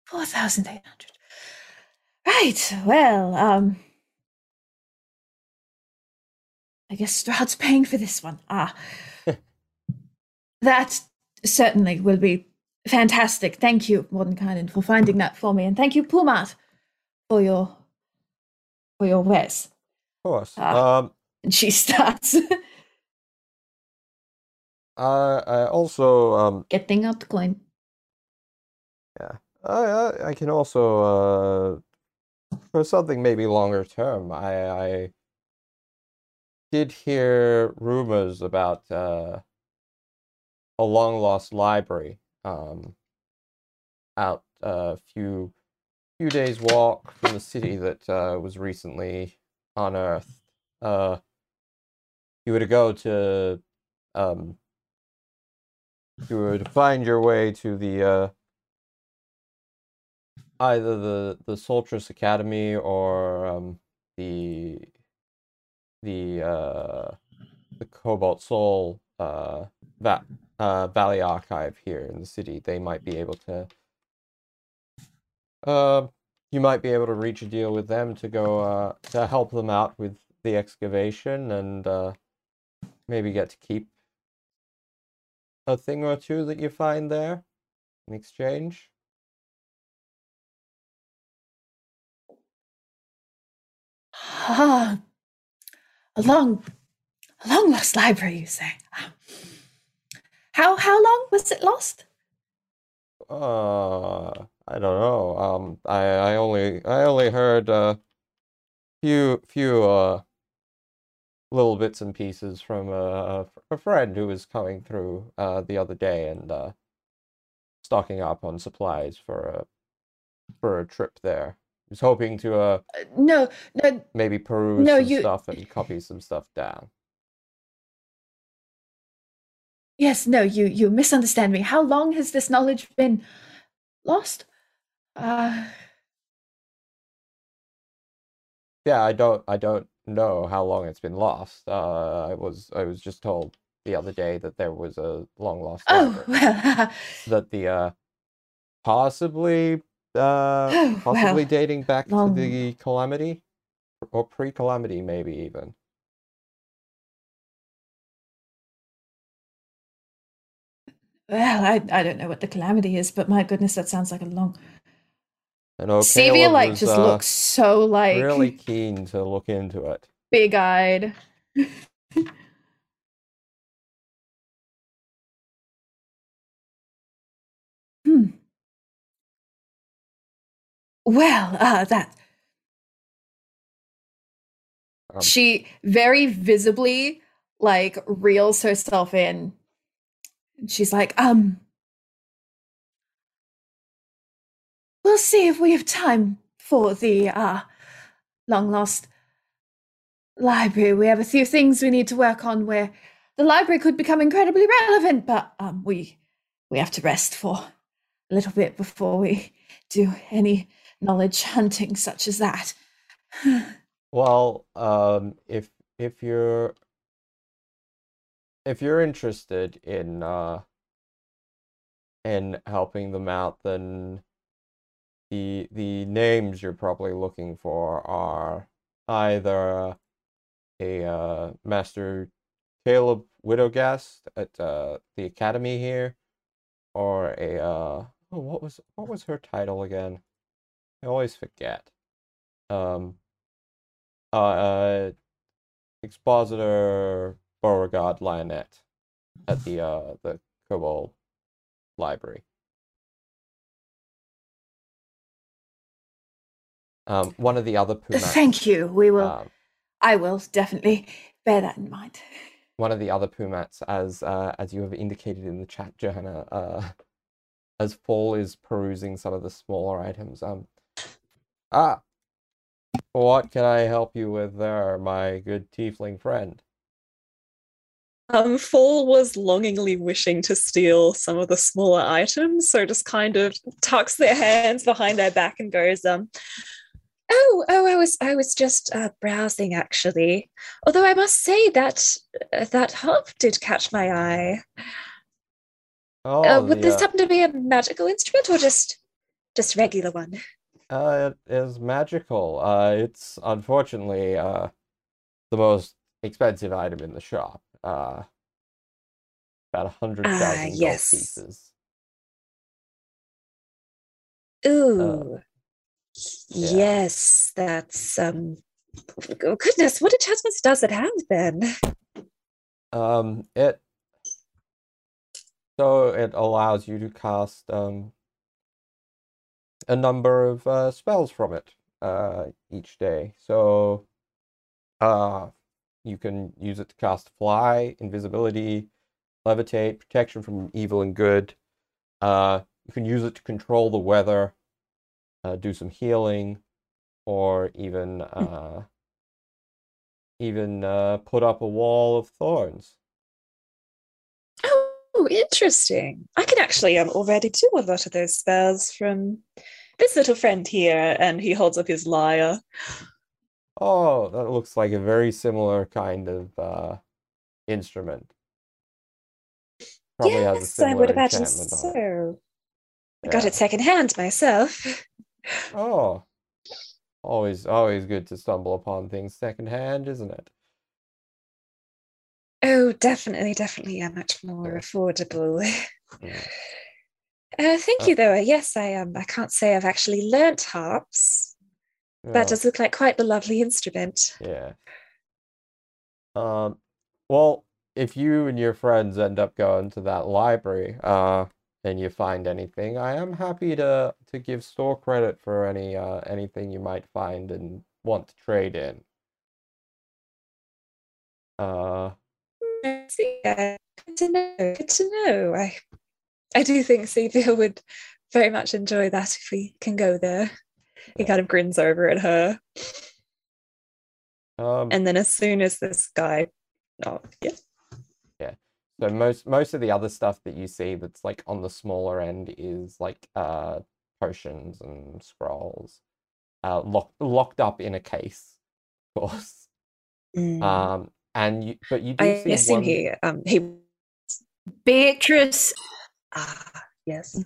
Four thousand eight hundred. Right. Well, um, I guess Stroud's paying for this one. Ah, [LAUGHS] that certainly will be fantastic. Thank you, Mordenkainen, for finding that for me, and thank you, Pumat, for your your wares. Of course. Ah. Um, And [LAUGHS] she starts uh, I also um, getting out the coin. I, I I can also uh for something maybe longer term. I I did hear rumors about uh a long lost library um out a few few days walk from the city that uh was recently unearthed. Uh you were to go to um you were to find your way to the uh either the the Soltryce Academy or um, the the uh, the Cobalt Soul uh, uh, Valley Archive here in the city. They might be able to. Uh, you might be able to reach a deal with them to go uh, to help them out with the excavation and uh, maybe get to keep a thing or two that you find there in exchange. Ah, a long, a long lost library, you say? How how long was it lost? Uh, I don't know. Um, I I only I only heard uh few few uh little bits and pieces from a a friend who was coming through uh the other day and uh stocking up on supplies for a for a trip there. He was hoping to uh Uh, No, no, maybe peruse No, some you- stuff and copy some stuff down. yes, no, you you misunderstand me. How long has this knowledge been lost? Uh, [SIGHS] Yeah, I don't I don't know how long it's been lost. Uh, I was I was just told the other day that there was a long lost oh, well, [LAUGHS] that the uh possibly uh Oh, possibly well, dating back long- to the calamity or pre-calamity maybe even. well, I, I don't know what the calamity is, but my goodness, that sounds like a long. Know Sevia Caleb like was, just uh, looks so like really keen to look into it. big eyed. [LAUGHS] hmm. Well, uh, that Um, she very visibly like reels herself in. She's like, um, we'll see if we have time for the uh long lost library. We have a few things we need to work on where the library could become incredibly relevant, but um we we have to rest for a little bit before we do any knowledge hunting such as that. [SIGHS] Well, um, if if you're if you're interested in uh in helping them out, then the the names you're probably looking for are either a uh, Master Caleb Widogast at uh, the academy here, or a uh, oh, what was what was her title again? I always forget. Um, uh, uh expositor Beauregard Lionett at the uh the Cobalt Library. Um, one of the other Pumats, Thank you. We will um, I will definitely bear that in mind. [LAUGHS] one of the other Pumats, as uh, as you have indicated in the chat, Johanna, uh, [LAUGHS] as Fall is perusing some of the smaller items. Um, ah, what can I help you with there, my good tiefling friend? Um, Fall was longingly wishing to steal some of the smaller items, so just kind of tucks their hands behind their back and goes, um, "Oh, oh, I was, I was just uh, browsing actually. Although I must say that uh, that harp did catch my eye. Oh, uh, would this happen to be a magical instrument or just, just regular one? Uh, it is magical. Uh, it's unfortunately uh the most expensive item in the shop. Uh, about a hundred thousand Ah, thousand gold yes. pieces. Ooh, yeah. yes, that's um. oh, Goodness, what enchantments does it have then? Um, it so it allows you to cast um a number of uh, spells from it uh each day. So uh you can use it to cast fly, invisibility, levitate, protection from evil and good. Uh you can use it to control the weather, uh do some healing, or even uh even uh put up a wall of thorns. Oh, interesting. I can actually um already do a lot of those spells from this little friend here, and he holds up his lyre. Oh, that looks like a very similar kind of uh, instrument. Probably yes, I would imagine enchantment on it. so. I got it secondhand myself. [LAUGHS] Oh, always, always good to stumble upon things secondhand, isn't it? Oh, definitely, definitely, yeah, much more affordable. Yeah. [LAUGHS] Uh, thank Uh, you, though. Yes, I um, I can't say I've actually learnt harps. Yeah. That does look like quite the lovely instrument. Yeah. Um, well, if you and your friends end up going to that library, uh, and you find anything, I am happy to to give store credit for any uh anything you might find and want to trade in. Uh, See, uh, good to know. Good to know. I, I do think Sevia would very much enjoy that if we can go there. He kind of grins over at her, um, and then as soon as this guy, oh yeah, So most most of the other stuff that you see that's like on the smaller end is like uh potions and scrolls, uh locked locked up in a case, of course. Mm. Um, and you but you do I see assume one. he um he Beatrice ah yes.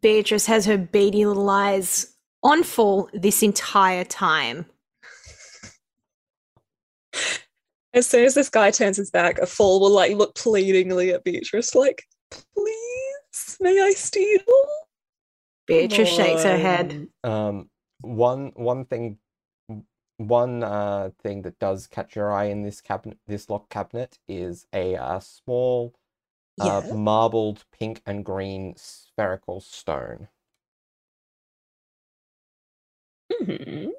Beatrice has her beady little eyes on full this entire time. As soon as this guy turns his back, a fool will like look pleadingly at Beatrice, like, please, may I steal? Beatrice shakes her head. Um, one one thing, one uh thing that does catch your eye in this cabinet, this lock cabinet, is a uh, small, uh, Yeah. marbled pink and green spherical stone. Mhm.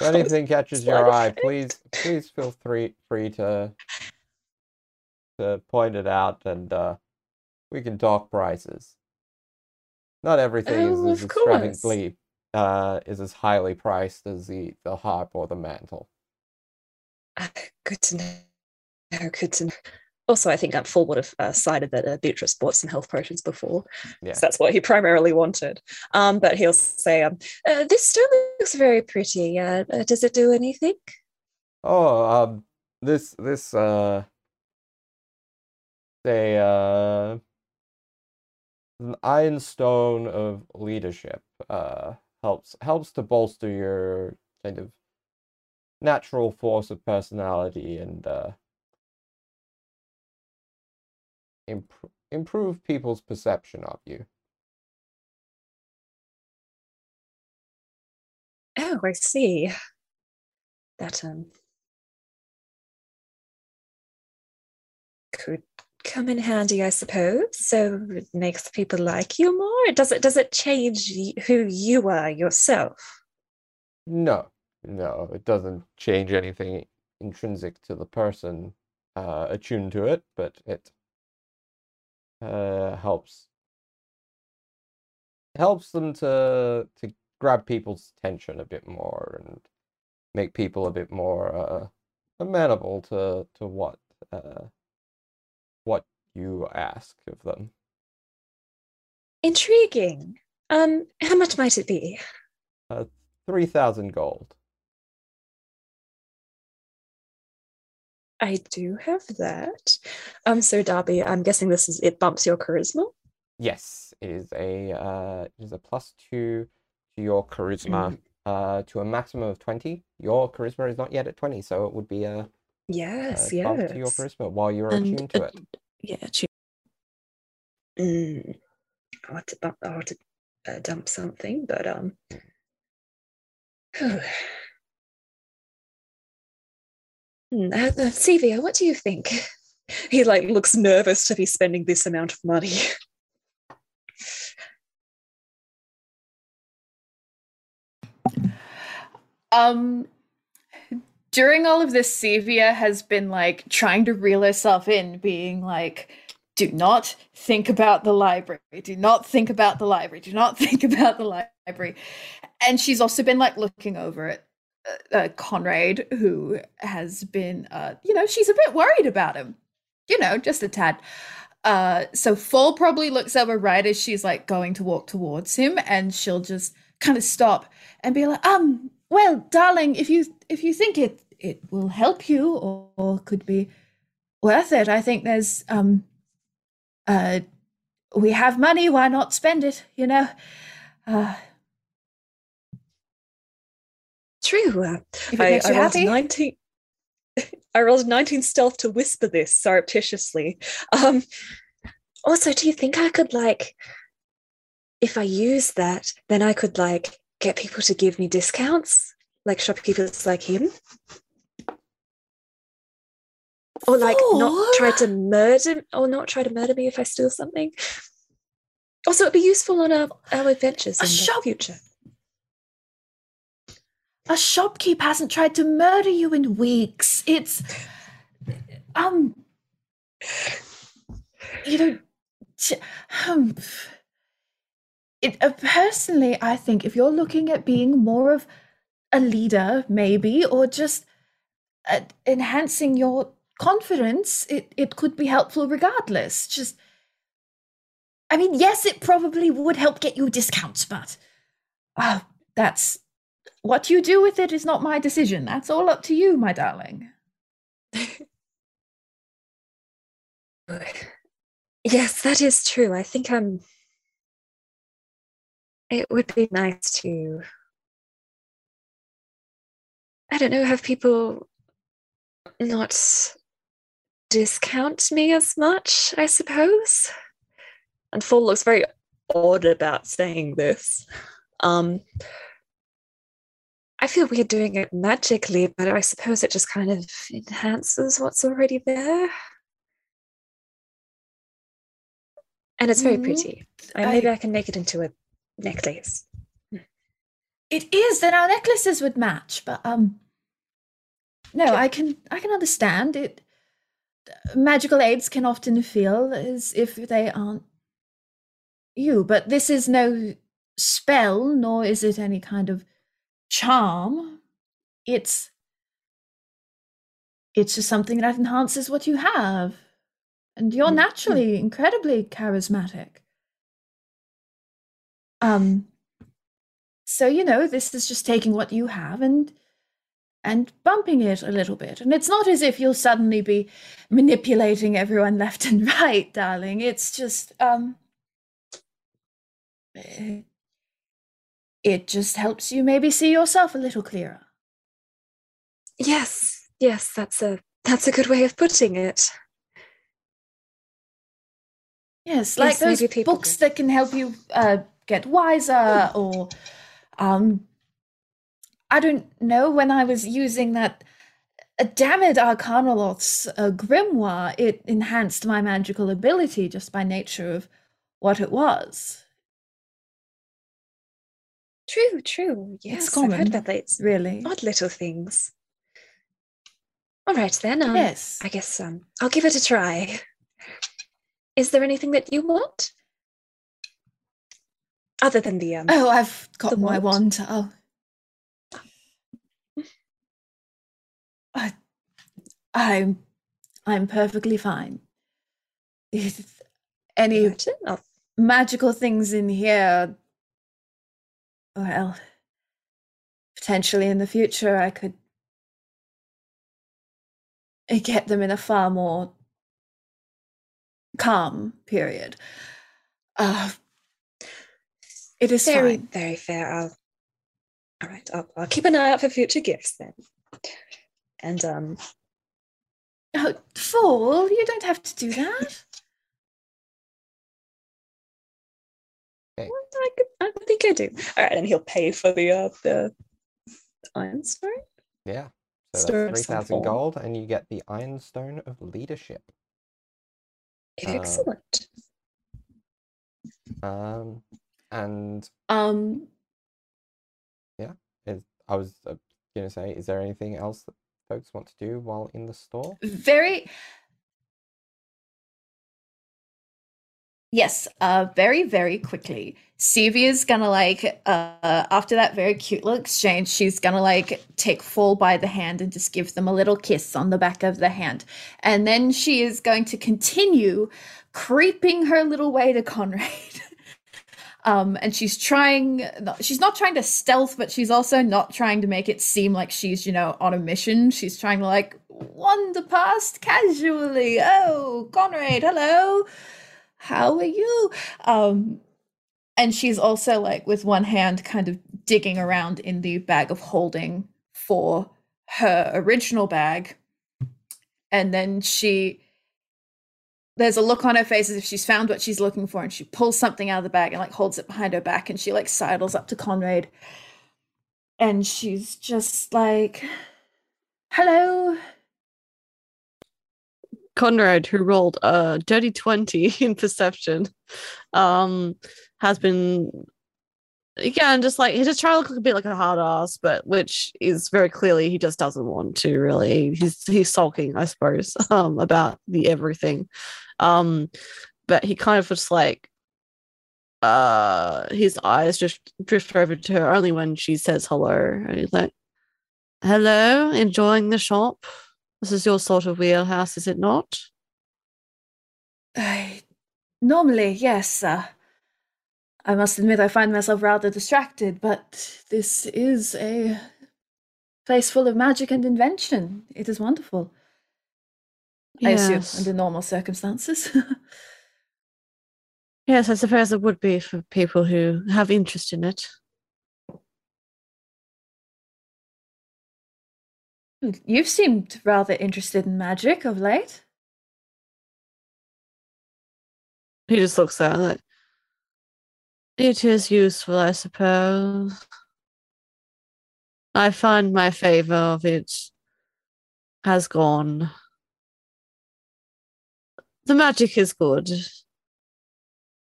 If anything catches your eye, please please feel free free to to point it out, and uh, we can talk prices. Not everything is Oh, as extravagantly uh, is as highly priced as the the harp or the mantle. Ah, Good to know. Good to know. Also, I think um, Full would have uh, cited that uh, Beatrice bought some health potions before. Yeah. So that's what he primarily wanted. Um, but he'll say, um, uh, This stone looks very pretty. Uh, uh, does it do anything? Oh, um, this this uh, say uh, an Ioun stone of leadership uh helps helps to bolster your kind of natural force of personality and uh imp- improve people's perception of you. Oh, I see. That um could come in handy, I suppose. So it makes people like you more. Does it does it change who you are yourself? No, no, it doesn't change anything intrinsic to the person uh, attuned to it, but it uh, helps helps them to to grab people's attention a bit more and make people a bit more uh, amenable to to what uh, what you ask of them. Intriguing. Um, how much might it be? Uh, Three thousand gold. I do have that. Um, so Darby, I'm guessing this is it bumps your charisma. Yes, it is a uh, it is a plus two to your charisma, uh, to a maximum of twenty. Your charisma is not yet at twenty, so it would be a, Yes, a buff to your charisma while you're And, attuned to uh, it. [LAUGHS] Yeah, tu- Mm. I want to bump. I want to uh, dump something, but um. [SIGHS] Hmm, uh, uh, Sevia, what do you think? [LAUGHS] He like looks nervous to be spending this amount of money. [LAUGHS] Um, during all of this, Sevia has been like trying to reel herself in, being like, do not think about the library. Do not think about the library. Do not [LAUGHS] think about the library. And she's also been like looking over at uh, uh, Conrad, who has been, uh, you know, she's a bit worried about him, you know, just a tad. Uh, so Fall probably looks over right as she's like going to walk towards him, and she'll just kind of stop and be like, um, well, darling, if you if you think it it will help you or, or could be worth it, I think there's um uh we have money, why not spend it, you know? Uh True. Uh, if I, I rolled happy. 19 [LAUGHS] I rolled 19 stealth to whisper this surreptitiously. Um also do you think I could like if I use that, then I could like get people to give me discounts, like shopkeepers like him. Or like not try to murder or not try to murder me if I steal something. Also, it'd be useful on our, our adventures A in the shop- future. A shopkeep hasn't tried to murder you in weeks. It's um you know um, it uh, personally I think if you're looking at being more of a leader maybe or just uh, enhancing your confidence it it could be helpful regardless just I mean yes it probably would help get you discounts but uh, that's what you do with it is not my decision. That's all up to you, my darling. [LAUGHS] Yes, that is true. I think um it would be nice to I don't know, have people not discount me as much, I suppose. And Fall looks very odd about saying this. Um I feel weird doing it magically, but I suppose it just kind of enhances what's already there. And it's very pretty. Maybe I- I can make it into a necklace. It is, then our necklaces would match, but um no, I can I can understand it. Magical aids can often feel as if they aren't you, but this is no spell, nor is it any kind of charm. It's it's just something that enhances what you have. And you're naturally incredibly charismatic. Um so you know this is just taking what you have and and bumping it a little bit and it's not as if you'll suddenly be manipulating everyone left and [LAUGHS] right darling it's just um eh, it just helps you maybe see yourself a little clearer Yes, yes, that's a that's a good way of putting it. yes like Yes, those books do. that can help you uh get wiser or um i don't know when i was using that uh, damn it arcanaloth's uh, grimoire it enhanced my magical ability just by nature of what it was True, true. Yes, I've heard about those really odd little things. All right then. Um, yes I guess um, I'll give it a try. Is there anything that you want? Other than the um oh i've got my wand? wand oh I, i'm i'm perfectly fine If any oh, magical things in here. Well, potentially in the future, I could get them in a far more calm period. Uh, it is very, fine. very fair. I'll all right, I'll, I'll keep an eye out for future gifts then. And um Oh, fool! You don't have to do that. I, could, I think I do. All right, and he'll pay for the uh the Ioun stone. Yeah. So that's 3,000 gold, and you get the Ioun Stone of Leadership. Excellent. Um, and Um, yeah. is, I was uh, going to say, is there anything else that folks want to do while in the store? very yes uh very very quickly. Sevia's gonna like uh after that very cute little exchange she's gonna like take fall by the hand and just give them a little kiss on the back of the hand. And then she is going to continue creeping her little way to conrad. [LAUGHS] Um and she's trying she's not trying to stealth but she's also not trying to make it seem like she's you know on a mission. She's trying to like wander past casually. Oh conrad hello how are you? Um and she's also like with one hand kind of digging around in the bag of holding for her original bag. And then she there's a look on her face as if she's found what she's looking for and she pulls something out of the bag and like holds it behind her back and she like sidles up to conrad. And she's just like, "Hello." Conrad, who rolled a dirty 20 [LAUGHS] in perception, um, has been again just like he's just trying to look a bit like a hard ass, but which is very clearly he just doesn't want to really. He's he's sulking, I suppose, [LAUGHS] um, about the everything. Um, but he kind of just like uh his eyes just drift over to her only when she says hello. And he's like, Hello, enjoying the shop? This is your sort of wheelhouse, is it not? I normally, yes. Uh, I must admit, I find myself rather distracted, but this is a place full of magic and invention. It is wonderful. I assume under normal circumstances. [LAUGHS] Yes, I suppose it would be for people who have interest in it. You've seemed rather interested in magic of late. He just looks at like, it is useful, I suppose. I find my favor of it has gone. The magic is good,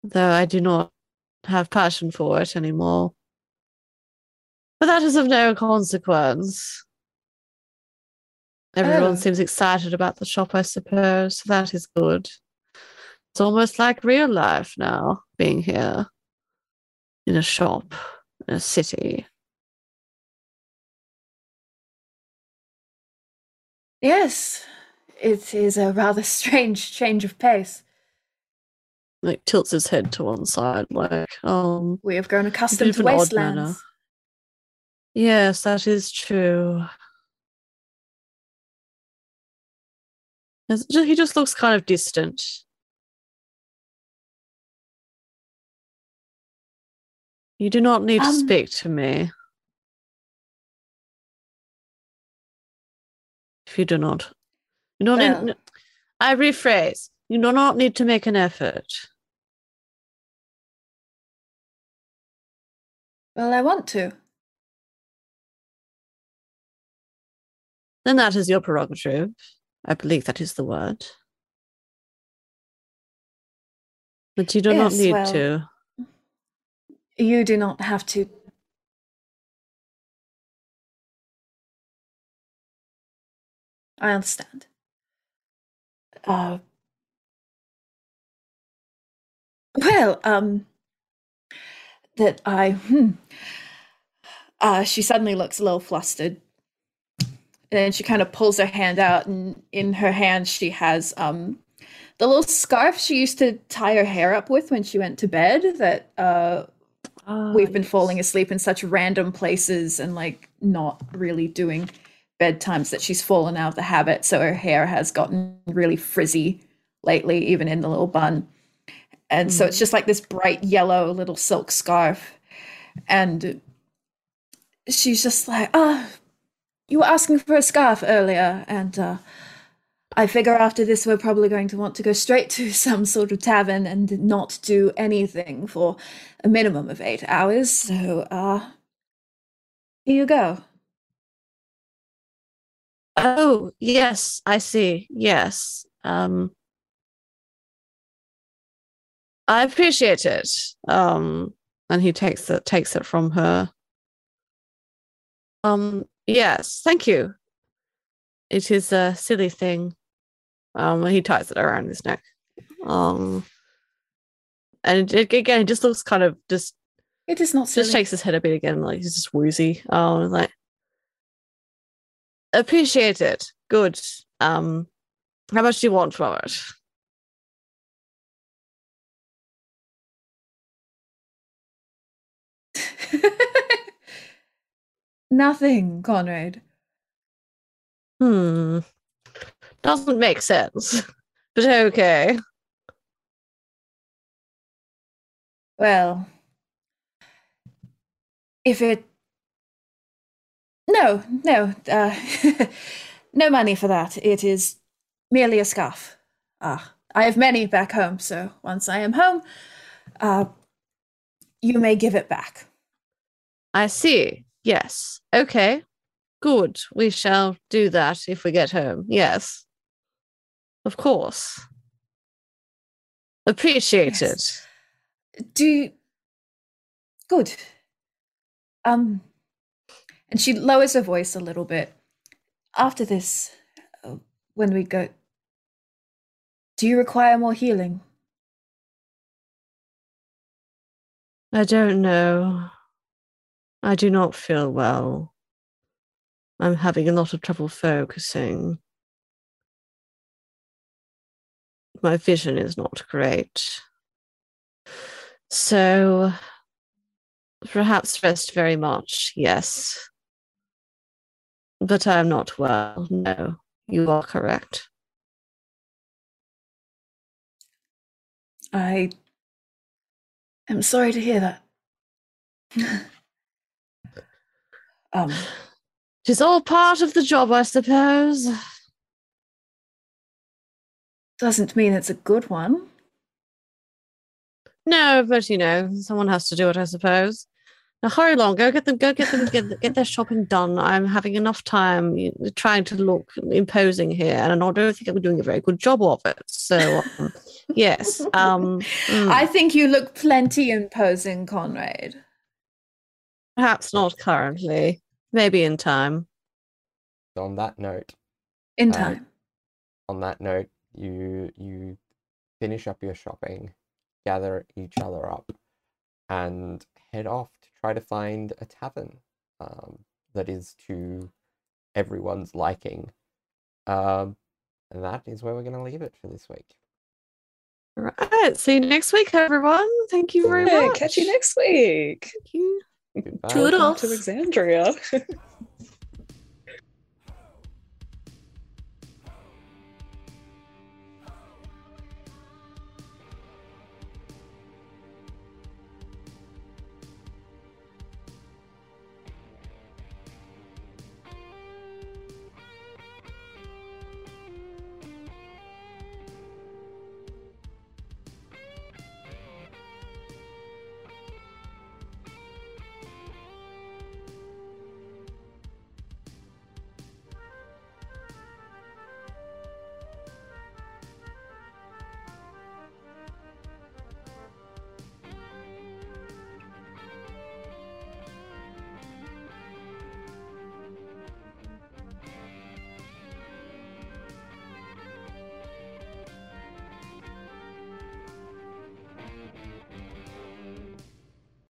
though I do not have passion for it anymore. But that is of no consequence. Everyone Oh. seems excited about the shop, I suppose. So that is good. It's almost like real life now, being here in a shop, in a city. Yes, it is a rather [LAUGHS] strange change of pace. Like tilts his head to one side, like, um, We have grown accustomed to an odd manner. wastelands. yes, that is true. He just looks kind of distant. You do not need to Um, speak to me. If you do not. You don't Well- need, I rephrase. You do not need to make an effort. Well, I want to. Then that is your prerogative. I believe that is the word. But you do not need well- to. You do not have to. I understand. Uh, well, um, that I, hmm. Uh, she suddenly looks a little flustered. And then she kind of pulls her hand out, and in her hand, she has um, the little scarf she used to tie her hair up with when she went to bed that uh, Ah, we've been yes. falling asleep in such random places and like not really doing bedtimes that she's fallen out of the habit. So her hair has gotten really frizzy lately, even in the little bun. And so it's just like this bright yellow little silk scarf. And she's just like, ah, you were asking for a scarf earlier. And uh, I figure after this, we're probably going to want to go straight to [LAUGHS] some sort of tavern and not do anything for a minimum of eight hours. So, uh, here you go. Oh, yes, I see. Yes. Um I appreciate it. Um and he takes it takes it from her. Um yes, thank you. It is a silly thing. Um he ties it around his neck. Um and it, again, it just looks kind of just It is not silly. just shakes his head a bit again, like he's just woozy. Um, like appreciate it. Good. Um, how much do you want for it? [LAUGHS] Nothing, Conrad. Hmm. Doesn't make sense, [LAUGHS] but okay. Well, if it. No, no, uh, [LAUGHS] no money for that. It is merely a scarf. Ah, I have many back home, so once I am home, uh, you may give it back. I see. Yes. Okay. Good. We shall do that if we get home. Yes. Of course. Appreciated. Yes. Do you... good. Um, and she lowers her voice a little bit. After this, uh, when we go, do you require more healing? I don't know. I do not feel well. I'm having a lot of trouble focusing. My vision is not great. So perhaps rest very much, yes. But I am not well. No, you are correct. I am sorry to hear that. [LAUGHS] um, Tis all part of the job, I suppose. doesn't mean it's a good one. No, but you know, someone has to do it, I suppose. Now hurry along, go get them, go get them, get, get their shopping done. I'm having enough time trying to look imposing here, and I don't think I'm doing a very good job of it. So, um, [LAUGHS] yes, um, mm, I think you look plenty imposing, Conrad. perhaps not currently, maybe in time. On that note, In Uh, time. on that note, you you finish up your shopping, gather each other up, and head off to try to find a tavern um, that is to everyone's liking. Um, and that is where we're going to leave it for this week. Right. See you next week, everyone. Thank you very Yeah, much. catch you next week. Thank you. Goodbye. Toodles. To Alexandria. [LAUGHS]